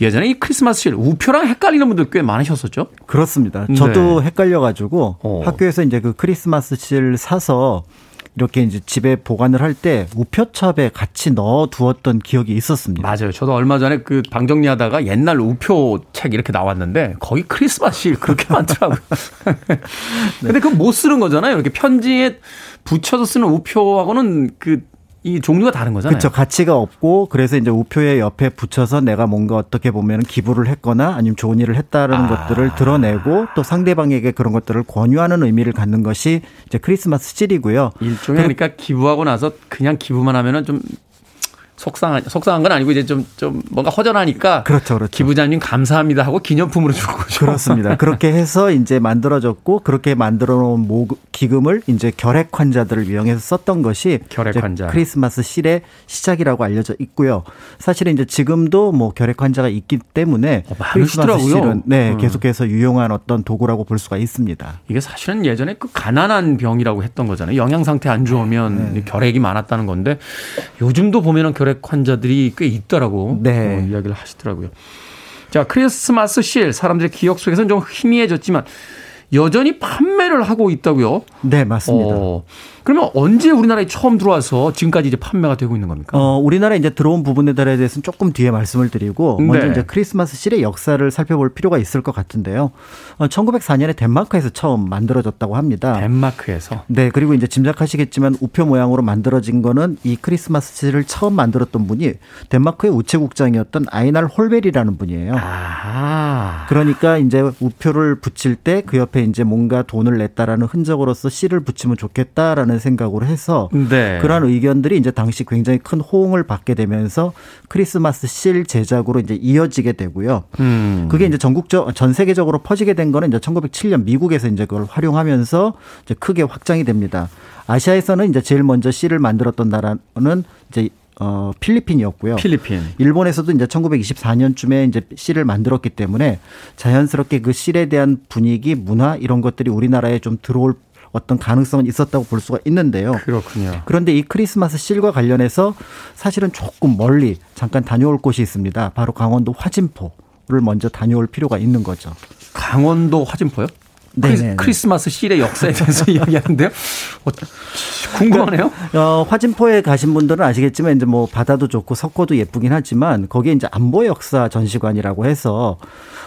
[SPEAKER 1] 예전에 이 크리스마스 실 우표랑 헷갈리는 분들 꽤 많으셨었죠?
[SPEAKER 6] 그렇습니다. 저도
[SPEAKER 1] 네.
[SPEAKER 6] 헷갈려가지고
[SPEAKER 1] 어.
[SPEAKER 6] 학교에서 이제 그 크리스마스 실 사서 이렇게 이제 집에 보관을 할 때 우표첩에 같이 넣어 두었던 기억이 있었습니다.
[SPEAKER 1] 맞아요. 저도 얼마 전에 그 방 정리하다가 옛날 우표 책 이렇게 나왔는데 거기 크리스마스 실 그렇게 [laughs] 많더라고요. [laughs] 근데 그거 못 쓰는 거잖아요. 이렇게 편지에 붙여서 쓰는 우표하고는 그 이 종류가 다른 거잖아요.
[SPEAKER 6] 그렇죠. 가치가 없고 그래서 이제 우표의 옆에 붙여서 내가 뭔가 어떻게 보면 기부를 했거나 아니면 좋은 일을 했다라는
[SPEAKER 1] 아.
[SPEAKER 6] 것들을 드러내고 또 상대방에게 그런 것들을 권유하는 의미를 갖는 것이 이제 크리스마스 실이고요.
[SPEAKER 1] 일종의 그러니까 기부하고 나서 그냥 기부만 하면은 좀 속상한 속상한 건 아니고 이제 좀좀 뭔가 허전하니까
[SPEAKER 6] 그렇죠, 그렇죠.
[SPEAKER 1] 기부자님 감사합니다 하고 기념품으로 주는 거죠.
[SPEAKER 6] 그렇습니다. 그렇게 해서 이제 만들어졌고 그렇게 만들어 놓은 모 기금을 이제 결핵 환자들을 이용해서 썼던 것이
[SPEAKER 1] 결핵 환자.
[SPEAKER 6] 크리스마스 실의 시작이라고 알려져 있고요. 사실은 이제 지금도 뭐 결핵 환자가 있기 때문에
[SPEAKER 1] 어,
[SPEAKER 6] 크리스마스. 실은 네,
[SPEAKER 1] 음.
[SPEAKER 6] 계속해서 유용한 어떤 도구라고 볼 수가 있습니다.
[SPEAKER 1] 이게 사실은 예전에 그 가난한 병이라고 했던 거잖아요. 영양 상태 안 좋으면
[SPEAKER 6] 네.
[SPEAKER 1] 결핵이 많았다는 건데 요즘도 보면은 결핵 환자들이 꽤 있더라고
[SPEAKER 6] 네.
[SPEAKER 1] 어, 이야기를 하시더라고요. 자 크리스마스 실 사람들의 기억 속에서는 좀 희미해졌지만 여전히 판매를 하고 있다고요.
[SPEAKER 6] 네, 맞습니다.
[SPEAKER 1] 어, 그러면 언제 우리나라에 처음 들어와서 지금까지 이제 판매가 되고 있는 겁니까?
[SPEAKER 6] 어, 우리나라에 이제 들어온 부분에 대해서는 조금 뒤에 말씀을 드리고 먼저
[SPEAKER 1] 네.
[SPEAKER 6] 이제 크리스마스 실의 역사를 살펴볼 필요가 있을 것 같은데요. 어, 1904년에 덴마크에서 처음 만들어졌다고 합니다.
[SPEAKER 1] 덴마크에서
[SPEAKER 6] 네, 그리고 이제 짐작하시겠지만 우표 모양으로 만들어진 거는 이 크리스마스 실을 처음 만들었던 분이 덴마크의 우체국장이었던 아이날 홀베리라는 분이에요.
[SPEAKER 1] 아
[SPEAKER 6] 그러니까 이제 우표를 붙일 때 그 옆에 이제 뭔가 돈을 냈다라는 흔적으로서 실을 붙이면 좋겠다라는 생각으로 해서
[SPEAKER 1] 네.
[SPEAKER 6] 그러한 의견들이 이제 당시 굉장히 큰 호응을 받게 되면서 크리스마스 실 제작으로 이제 이어지게 되고요.
[SPEAKER 1] 음.
[SPEAKER 6] 그게 이제 전국적 전 세계적으로 퍼지게 된 거는 이제 1907년 미국에서 이제 그걸 활용하면서 이제 크게 확장이 됩니다. 아시아에서는 이제 제일 먼저 실을 만들었던 나라는 이제 어 필리핀이었고요.
[SPEAKER 1] 필리핀.
[SPEAKER 6] 일본에서도 이제 1924년쯤에 이제 실을 만들었기 때문에 자연스럽게 그 실에 대한 분위기, 문화 이런 것들이 우리나라에 좀 들어올 어떤 가능성은 있었다고 볼 수가 있는데요.
[SPEAKER 1] 그렇군요.
[SPEAKER 6] 그런데 이 크리스마스 실과 관련해서 사실은 조금 멀리 잠깐 다녀올 곳이 있습니다. 바로 강원도 화진포를 먼저 다녀올 필요가 있는 거죠.
[SPEAKER 1] 강원도 화진포요?
[SPEAKER 6] 네
[SPEAKER 1] 크리스, 마스 실의 역사에 대해서 [laughs] 이야기하는데요. 어, 궁금하네요.
[SPEAKER 6] 어, 화진포에 가신 분들은 아시겠지만 이제 뭐 바다도 좋고 석고도 예쁘긴 하지만 거기에 이제 안보 역사 전시관이라고 해서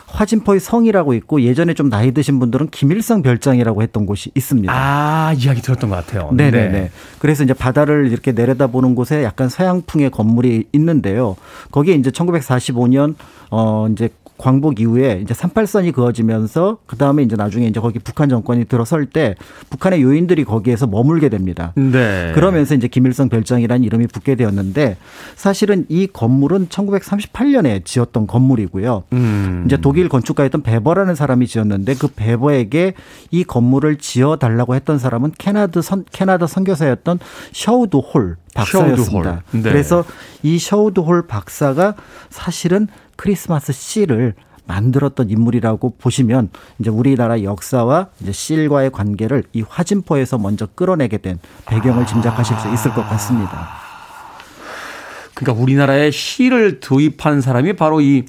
[SPEAKER 6] 화진포의 성이라고 있고 예전에 좀 나이 드신 분들은 김일성 별장이라고 했던 곳이 있습니다.
[SPEAKER 1] 아, 이야기 들었던 것 같아요.
[SPEAKER 6] 네네네. 네. 그래서 이제 바다를 이렇게 내려다보는 곳에 약간 서양풍의 건물이 있는데요. 거기에 이제 1945년 어 이제 광복 이후에 이제 38선이 그어지면서 그 다음에 이제 나중에 이제 거기 북한 정권이 들어설 때 북한의 요인들이 거기에서 머물게 됩니다. 네. 그러면서 이제 김일성 별장이라는 이름이 붙게 되었는데 사실은 이 건물은 1938년에 지었던 건물이고요. 음. 이제 독일 건축가였던 베버라는 사람이 지었는데 그 베버에게 이 건물을 지어 달라고 했던 사람은 캐나다 선 캐나다 선교사였던 셔우드 홀 박사였습니다. 네. 그래서 이 셔우드 홀 박사가 사실은 크리스마스 실을 만들었던 인물이라고 보시면 이제 우리나라 역사와 이제 실과의 관계를 이 화진포에서 먼저 끌어내게 된 배경을 짐작하실 수 있을 것 같습니다.
[SPEAKER 1] 그러니까 우리나라에 실을 도입한 사람이 바로 이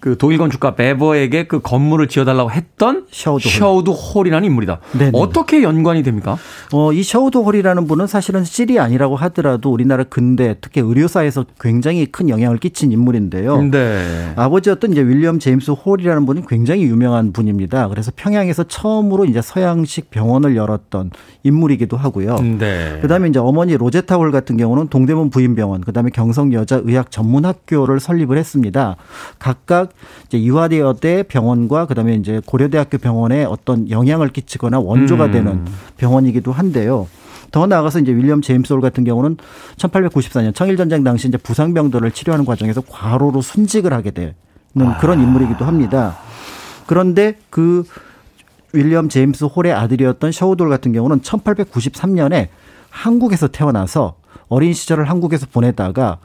[SPEAKER 1] 그 독일 건축가 베버에게 그 건물을 지어달라고 했던 셔우드, 셔우드 홀 이라는 인물이다. 네네. 어떻게 연관이 됩니까?
[SPEAKER 6] 어, 이 셔우드 홀이라는 분은 사실은 실이 아니라고 하더라도 우리나라 근대 특히 의료사에서 굉장히 큰 영향을 끼친 인물인데요. 네. 아버지였던 이제 윌리엄 제임스 홀이라는 분은 굉장히 유명한 분입니다. 그래서 평양에서 처음으로 이제 서양식 병원을 열었던 인물이기도 하고요. 네. 그다음에 이제 어머니 로제타 홀 같은 경우는 동대문 부인병원, 그다음에 경성 여자 의학 전문학교를 설립을 했습니다. 각각 이제 이화대여 대 병원과 그다음에 이제 고려대학교 병원에 어떤 영향을 끼치거나 원조가 음. 되는 병원이기도 한데요. 더 나아가서 이제 윌리엄 제임스 홀 같은 경우는 1894년 청일 전쟁 당시 이제 부상병들을 치료하는 과정에서 과로로 순직을 하게 되는 아. 그런 인물이기도 합니다. 그런데 그 윌리엄 제임스 홀의 아들이었던 셔우돌 같은 경우는 1893년에 한국에서 태어나서 어린 시절을 한국에서 보내다가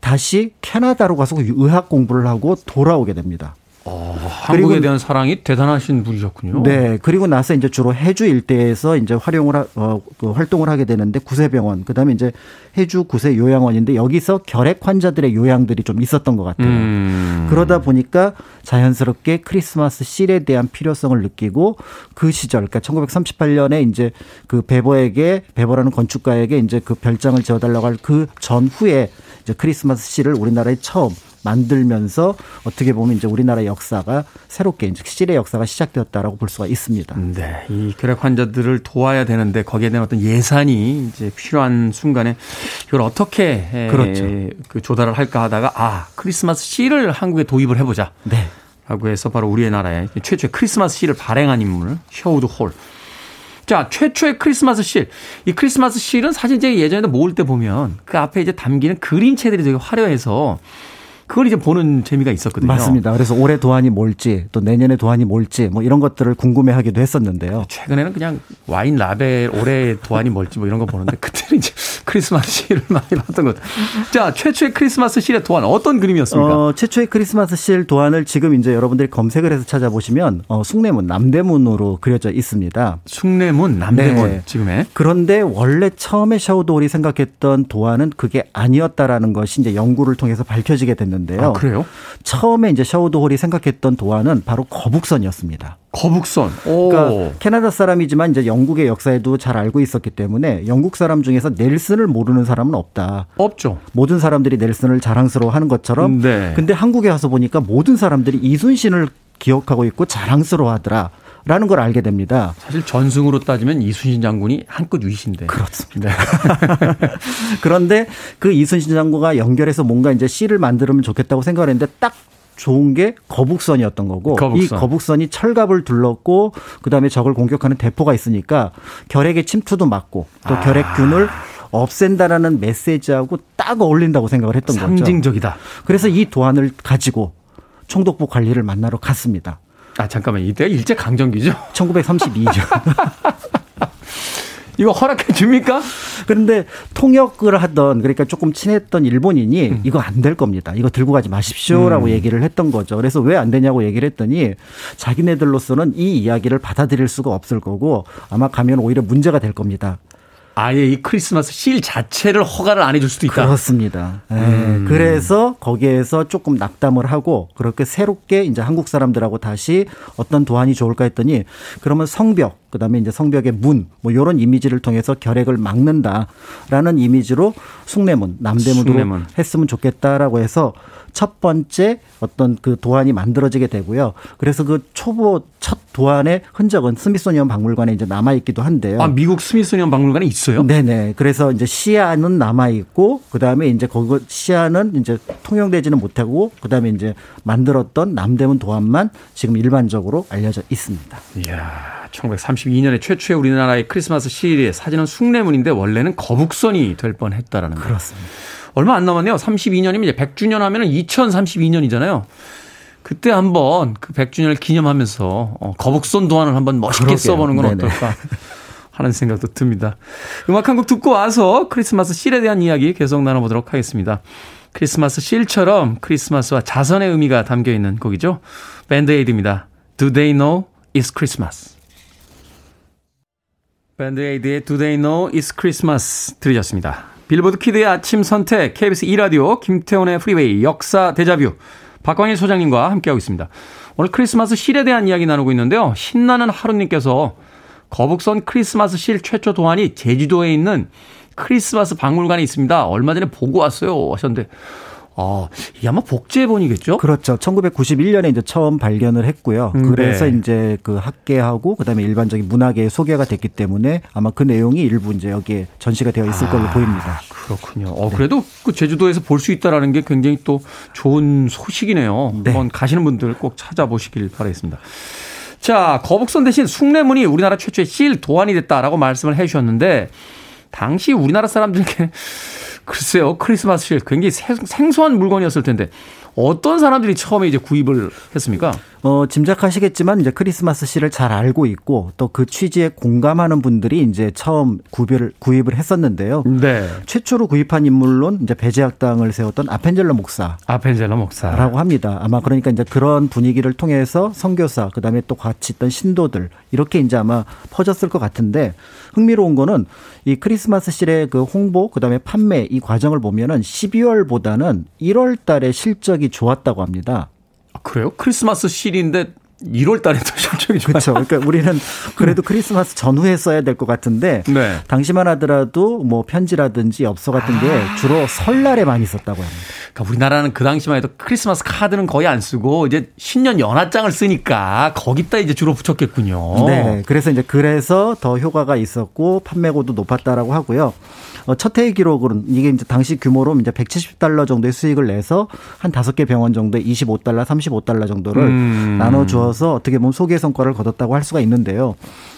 [SPEAKER 6] 다시 캐나다로 가서 의학 공부를 하고 돌아오게 됩니다.
[SPEAKER 1] 어, 한국에 대한 사랑이 대단하신 분이셨군요.
[SPEAKER 6] 네. 그리고 나서 이제 주로 해주 일대에서 이제 활용을 하, 어, 그 활동을 하게 되는데 구세병원, 그다음에 이제 해주 구세 요양원인데 여기서 결핵 환자들의 요양들이 좀 있었던 것 같아요. 음. 그러다 보니까 자연스럽게 크리스마스 실에 대한 필요성을 느끼고 그 시절, 그러니까 1938년에 이제 그 베버에게 베버라는 건축가에게 이제 그 별장을 지어달라고 할 그 전후에 이제 크리스마스 시를 우리나라에 처음 만들면서 어떻게 보면 이제 우리나라 역사가 새롭게 이제 시의 역사가 시작되었다라고 볼 수가 있습니다.
[SPEAKER 1] 네. 이 결핵 환자들을 도와야 되는데 거기에 대한 어떤 예산이 이제 필요한 순간에 이걸 어떻게 그렇죠. 그 조달을 할까 하다가 아, 크리스마스 시를 한국에 도입을 해 보자. 네. 라고 해서 바로 우리의 나라에 최초의 크리스마스 시를 발행한 인물 셔우드 홀. 자, 최초의 크리스마스 실. 이 크리스마스 실은 사실 제가 예전에도 모을 때 보면 그 앞에 이제 담기는 그림체들이 되게 화려해서 그걸 이제 보는 재미가 있었거든요.
[SPEAKER 6] 맞습니다. 그래서 올해 도안이 뭘지 또 내년에 도안이 뭘지 뭐 이런 것들을 궁금해하기도 했었는데요.
[SPEAKER 1] 최근에는 그냥 와인 라벨 올해 도안이 뭘지 뭐 이런 거 보는데 그때는 이제 크리스마스 실을 많이 봤던 것. 자 최초의 크리스마스 실의 도안 어떤 그림이었습니까?
[SPEAKER 6] 어, 최초의 크리스마스 실 도안을 지금 이제 여러분들이 검색을 해서 찾아보시면 어, 숭례문 남대문으로 그려져 있습니다.
[SPEAKER 1] 숭례문 남대문 네. 지금에.
[SPEAKER 6] 그런데 원래 처음에 샤우도홀이 생각했던 도안은 그게 아니었다라는 것이 이제 연구를 통해서 밝혀지게 됐는데. 있는데요.
[SPEAKER 1] 아, 그래요?
[SPEAKER 6] 처음에 이제 샤우드홀이 생각했던 도안은 바로 거북선이었습니다.
[SPEAKER 1] 거북선.
[SPEAKER 6] 오. 그러니까 캐나다 사람이지만 이제 영국의 역사에도 잘 알고 있었기 때문에 영국 사람 중에서 넬슨을 모르는 사람은 없다.
[SPEAKER 1] 없죠.
[SPEAKER 6] 모든 사람들이 넬슨을 자랑스러워하는 것처럼. 네. 근데 한국에 와서 보니까 모든 사람들이 이순신을 기억하고 있고 자랑스러워하더라. 라는 걸 알게 됩니다.
[SPEAKER 1] 사실 전승으로 따지면 이순신 장군이 한껏 위신데.
[SPEAKER 6] 그렇습니다. 네. [laughs] 그런데 그 이순신 장군과 연결해서 뭔가 이제 씨를 만들면 좋겠다고 생각을 했는데 딱 좋은 게 거북선이었던 거고 거북선. 이 거북선이 철갑을 둘렀고 그다음에 적을 공격하는 대포가 있으니까 결핵의 침투도 막고 또 아. 결핵균을 없앤다라는 메시지하고 딱 어울린다고 생각을 했던
[SPEAKER 1] 상징적이다. 거죠. 상징적이다.
[SPEAKER 6] 그래서 이 도안을 가지고 총독부 관리를 만나러 갔습니다.
[SPEAKER 1] 아, 잠깐만. 이때가 일제 강점기죠? [laughs]
[SPEAKER 6] 1932죠. [laughs]
[SPEAKER 1] 이거 허락해 줍니까?
[SPEAKER 6] 그런데 통역을 하던 그러니까 조금 친했던 일본인이 음. 이거 안 될 겁니다. 이거 들고 가지 마십시오라고 음. 얘기를 했던 거죠. 그래서 왜 안 되냐고 얘기를 했더니 자기네들로서는 이 이야기를 받아들일 수가 없을 거고 아마 가면 오히려 문제가 될 겁니다.
[SPEAKER 1] 아예 이 크리스마스 실 자체를 허가를 안 해줄 수도 있다.
[SPEAKER 6] 그렇습니다. 네. 음. 그래서 거기에서 조금 낙담을 하고 그렇게 새롭게 이제 한국 사람들하고 다시 어떤 도안이 좋을까 했더니 그러면 성벽 그다음에 이제 성벽의 문 뭐 이런 이미지를 통해서 결핵을 막는다라는 이미지로 숭례문 남대문으로. 했으면 좋겠다라고 해서 첫 번째 어떤 그 도안이 만들어지게 되고요. 그래서 그 초보 첫 도안의 흔적은 스미소니언 박물관에 이제 남아 있기도 한데요.
[SPEAKER 1] 아 미국 스미소니언 박물관에 있어요?
[SPEAKER 6] 네네. 그래서 이제 시야는 남아 있고 그 다음에 이제 거기 시야는 이제 통용되지는 못하고 그 다음에 이제 만들었던 남대문 도안만 지금 일반적으로 알려져 있습니다.
[SPEAKER 1] 이야. 1932년에 최초의 우리나라의 크리스마스 시리의 사진은 숭례문인데 원래는 거북선이 될 뻔했다라는
[SPEAKER 6] 그렇습니다.
[SPEAKER 1] 얼마 안 남았네요. 32년이면 이제 100주년 하면은 2032년이잖아요. 그때 한번 그 100주년을 기념하면서 어, 거북선 도안을 한번 멋있게 그러게요. 써보는 건 네네. 어떨까 하는 생각도 듭니다. 음악 한 곡 듣고 와서 크리스마스 실에 대한 이야기 계속 나눠보도록 하겠습니다. 크리스마스 실처럼 크리스마스와 자선의 의미가 담겨 있는 곡이죠. 밴드 에이드입니다. Do They Know It's Christmas. 밴드 에이드의 Do They Know It's Christmas 들으셨습니다. 빌보드 키드의 아침 선택, KBS 2라디오, 김태훈의 프리웨이, 역사 데자뷰, 박광일 소장님과 함께하고 있습니다. 오늘 크리스마스 실에 대한 이야기 나누고 있는데요. 신나는 하루님께서 거북선 크리스마스 실 최초 도안이 제주도에 있는 크리스마스 박물관에 있습니다. 얼마 전에 보고 왔어요. 하셨는데, 아, 이게 아마 복제본이겠죠?
[SPEAKER 6] 그렇죠. 1991년에 이제 처음 발견을 했고요. 음, 그래서 네. 이제 그 학계하고 그다음에 일반적인 문학에 소개가 됐기 때문에 아마 그 내용이 일부 이제 여기에 전시가 되어 있을 아, 걸로 보입니다.
[SPEAKER 1] 그렇군요. 어, 네. 그래도 그 제주도에서 볼 수 있다라는 게 굉장히 또 좋은 소식이네요. 네. 한번 가시는 분들 꼭 찾아보시길 바라겠습니다. 자, 거북선 대신 숭례문이 우리나라 최초의 실 도안이 됐다라고 말씀을 해 주셨는데 당시 우리나라 사람들에게 글쎄요, 크리스마스 실 굉장히 생 소한 물건이었을 텐데 어떤 사람들이 처음에 이제 구입을 했습니까?
[SPEAKER 6] 어, 짐작하시겠지만 이제 크리스마스 시를 잘 알고 있고 또 그 취지에 공감하는 분들이 이제 처음 구별을 구입을 했었는데요.
[SPEAKER 1] 네.
[SPEAKER 6] 최초로 구입한 인물론 이제 배제학당을 세웠던 아펜젤러 목사.
[SPEAKER 1] 아펜젤러 목사라고
[SPEAKER 6] 합니다. 아마 그러니까 이제 그런 분위기를 통해서 선교사 그다음에 또 같이 있던 신도들 이렇게 이제 아마 퍼졌을 것 같은데 흥미로운 거는 이 크리스마스 실의 그 홍보 그다음에 판매 이 과정을 보면은 12월보다는 1월 달에 실적이 좋았다고 합니다.
[SPEAKER 1] 아, 그래요? 크리스마스 실인데 1월 달에 더 실적이 좋아요.
[SPEAKER 6] 그렇죠. 그러니까 우리는 그래도 크리스마스 전후에 써야 될 것 같은데 네. 당시만 하더라도 뭐 편지라든지 엽서 같은 게 아. 주로 설날에 많이 썼다고 합니다.
[SPEAKER 1] 그러니까 우리나라는 그 당시만 해도 크리스마스 카드는 거의 안 쓰고 이제 신년 연하장을 쓰니까 거기다 이제 주로 붙였겠군요.
[SPEAKER 6] 네. 그래서 이제 그래서 더 효과가 있었고 판매고도 높았다라고 하고요. 어, 첫해 기록으로는 이게 이제 당시 규모로 이제 170달러 정도의 수익을 내서 한 다섯 개 병원 정도에 25달러, 35달러 정도를 음. 나눠 주어서 어떻게 보면 소개 성과를 거뒀다고 할 수가 있는데요.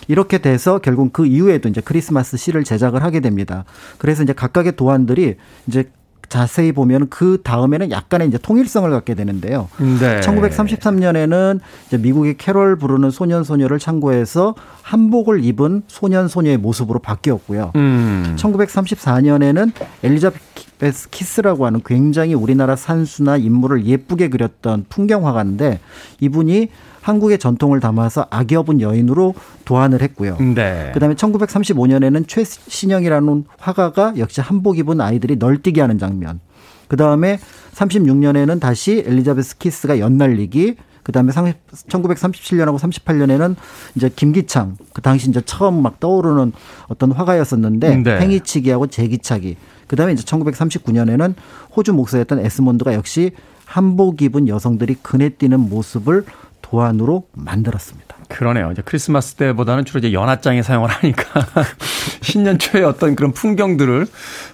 [SPEAKER 6] 이렇게 돼서 결국 그 이후에도 이제 크리스마스 시를 제작을 하게 됩니다. 그래서 이제 각각의 도안들이 이제 자세히 보면 그 다음에는 약간의 이제 통일성을 갖게 되는데요. 네. 1933년에는 이제 미국의 캐롤 부르는 소년 소녀를 참고해서 한복을 입은 소년 소녀의 모습으로 바뀌었고요. 음. 1934년에는 엘리자베스 키스라고 하는 굉장히 우리나라 산수나 인물을 예쁘게 그렸던 풍경화가인데 이분이 한국의 전통을 담아서 아기 업은 여인으로 도안을 했고요. 네. 그다음에 1935년에는 최신영이라는 화가가 역시 한복 입은 아이들이 널뛰기 하는 장면. 그다음에 36년에는 다시 엘리자베스 키스가 연날리기 그다음에 1937년하고 38년에는 이제 김기창 그 당시 이제 처음 막 떠오르는 어떤 화가였었는데 네. 팽이치기하고 제기차기. 그다음에 이제 1939년에는 호주 목사였던 에스몬드가 역시 한복 입은 여성들이 그네 뛰는 모습을 도안으로 만들었습니다.
[SPEAKER 1] 그러네요. 이제 크리스마스 때보다는 주로 이제 연화장에 사용을 하니까 [laughs] 신년 초에 어떤 그런 풍경들을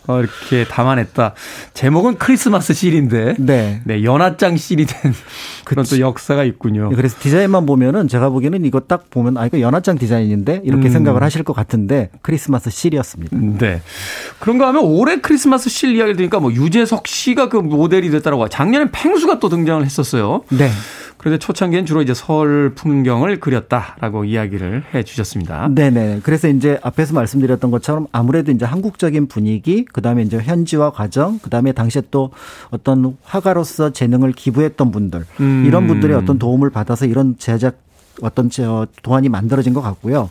[SPEAKER 1] 어, 이렇게 담아냈다. 제목은 크리스마스 실인데 네, 네 연화장 실이 된 그런 그치. 또 역사가 있군요.
[SPEAKER 6] 네, 그래서 디자인만 보면은 제가 보기에는 이거 딱 보면 아 이거 연화장 디자인인데 이렇게 음. 생각을 하실 것 같은데 크리스마스 실이었습니다.
[SPEAKER 1] 네. 그런가 하면 올해 크리스마스 실 이야기를 들으니까 뭐 유재석 씨가 그 모델이 됐다라고 작년에 팽수가 또 등장을 했었어요.
[SPEAKER 6] 네.
[SPEAKER 1] 그런데 초창기엔 주로 이제 서울 풍경을 그렸다라고 이야기를 해 주셨습니다.
[SPEAKER 6] 네네. 그래서 이제 앞에서 말씀드렸던 것처럼 아무래도 이제 한국적인 분위기, 그 다음에 이제 현지화 과정, 그 다음에 당시에 또 어떤 화가로서 재능을 기부했던 분들, 음. 이런 분들의 어떤 도움을 받아서 이런 제작 어떤 도안이 만들어진 것 같고요.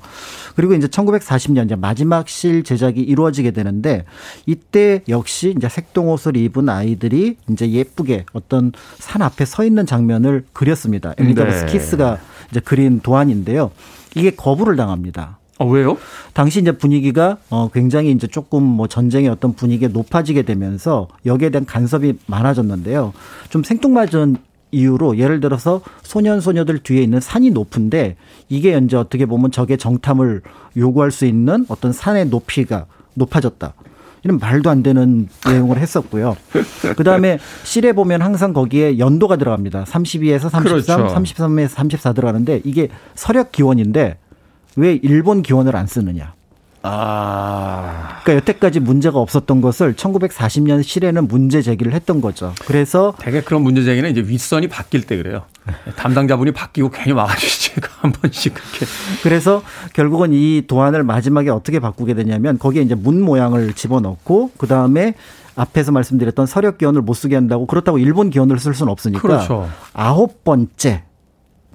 [SPEAKER 6] 그리고 이제 1940년 이제 마지막 실 제작이 이루어지게 되는데 이때 역시 이제 색동 옷을 입은 아이들이 이제 예쁘게 어떤 산 앞에 서 있는 장면을 그렸습니다. 엘리자베스 네. 키스가 이제 그린 도안인데요. 이게 거부를 당합니다.
[SPEAKER 1] 아, 왜요?
[SPEAKER 6] 당시 이제 분위기가 어 굉장히 이제 조금 뭐 전쟁의 어떤 분위기가 높아지게 되면서 여기에 대한 간섭이 많아졌는데요. 좀 생뚱맞은 이유로 예를 들어서 소년 소녀들 뒤에 있는 산이 높은데 이게 이제 어떻게 보면 적의 정탐을 요구할 수 있는 어떤 산의 높이가 높아졌다. 이런 말도 안 되는 내용을 했었고요. 그 다음에 실에 보면 항상 거기에 연도가 들어갑니다. 32에서 33, 그렇죠. 33에서 34 들어가는데 이게 서력 기원인데 왜 일본 기원을 안 쓰느냐. 아. 그러니까 여태까지 문제가 없었던 것을 1940년 실에는 문제 제기를 했던 거죠. 그래서
[SPEAKER 1] 대개 그런 문제 제기는 이제 윗선이 바뀔 때 그래요. 담당자분이 바뀌고 괜히 막아주시지 한 번씩 그렇게.
[SPEAKER 6] 그래서 결국은 이 도안을 마지막에 어떻게 바꾸게 되냐면 거기에 이제 문 모양을 집어넣고 그 다음에 앞에서 말씀드렸던 서력 기원을 못 쓰게 한다고 그렇다고 일본 기원을 쓸 수는 없으니까 그렇죠. 아홉 번째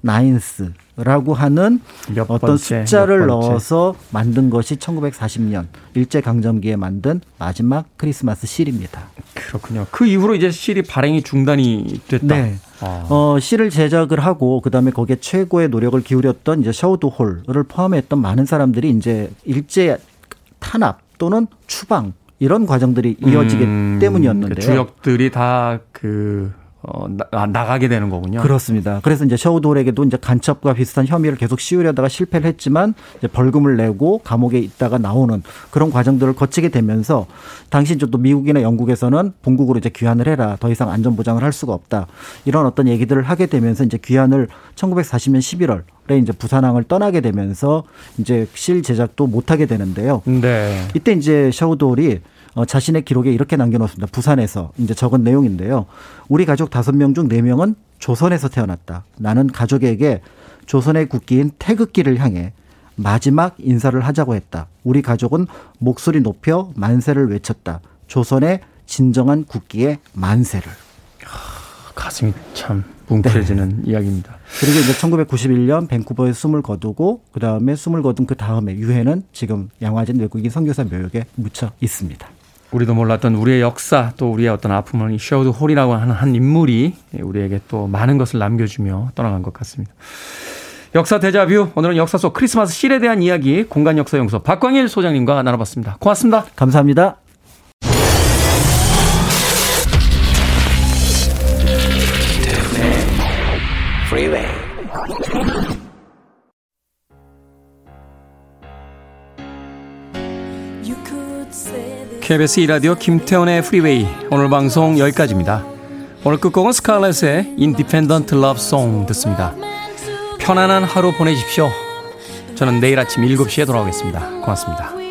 [SPEAKER 6] 나인스 라고 하는 어떤 번째, 숫자를 넣어서 만든 것이 1940년 일제 강점기에 만든 마지막 크리스마스 실입니다.
[SPEAKER 1] 그렇군요. 그 이후로 이제 실이 발행이 중단이 됐다. 네.
[SPEAKER 6] 아. 어, 실을 제작을 하고 그다음에 거기에 최고의 노력을 기울였던 이제 샤우드 홀을 포함했던 많은 사람들이 이제 일제 탄압 또는 추방 이런 과정들이 이어지기 음, 때문이었는데요. 그
[SPEAKER 1] 주역들이 다 그 어, 나, 아, 나가게 되는 거군요.
[SPEAKER 6] 그렇습니다. 그래서 이제 샤우돌에게도 이제 간첩과 비슷한 혐의를 계속 씌우려다가 실패를 했지만 이제 벌금을 내고 감옥에 있다가 나오는 그런 과정들을 거치게 되면서 당시 또 미국이나 영국에서는 본국으로 이제 귀환을 해라. 더 이상 안전 보장을 할 수가 없다. 이런 어떤 얘기들을 하게 되면서 이제 귀환을 1940년 11월 에 이제 부산항을 떠나게 되면서 이제 실 제작도 못 하게 되는데요. 네. 이때 이제 샤우돌이 어, 자신의 기록에 이렇게 남겨놓습니다. 부산에서 이제 적은 내용인데요. 우리 가족 다섯 명 중 네 명은 조선에서 태어났다. 나는 가족에게 조선의 국기인 태극기를 향해 마지막 인사를 하자고 했다. 우리 가족은 목소리 높여 만세를 외쳤다. 조선의 진정한 국기의 만세를.
[SPEAKER 1] 가슴이 참 뭉클해지는 네. 이야기입니다.
[SPEAKER 6] 그리고 이제 1991년 밴쿠버에 숨을 거두고 그 다음에 숨을 거둔 그 다음에 유해는 지금 양화진 외국인 선교사 묘역에 묻혀 있습니다.
[SPEAKER 1] 우리도 몰랐던 우리의 역사 또 우리의 어떤 아픔을 셔우드 홀이라고 하는 한 인물이 우리에게 또 많은 것을 남겨주며 떠나간 것 같습니다. 역사 대자뷰 오늘은 역사 속 크리스마스 실에 대한 이야기 공간 역사 연구소 박광일 소장님과 나눠봤습니다. 고맙습니다.
[SPEAKER 6] 감사합니다.
[SPEAKER 1] KBS 이라디오 김태훈의 프리웨이 오늘 방송 여기까지입니다. 오늘 끝곡은 스칼렛의 Independent Love Song 듣습니다. 편안한 하루 보내십시오. 저는 내일 아침 7시에 돌아오겠습니다. 고맙습니다.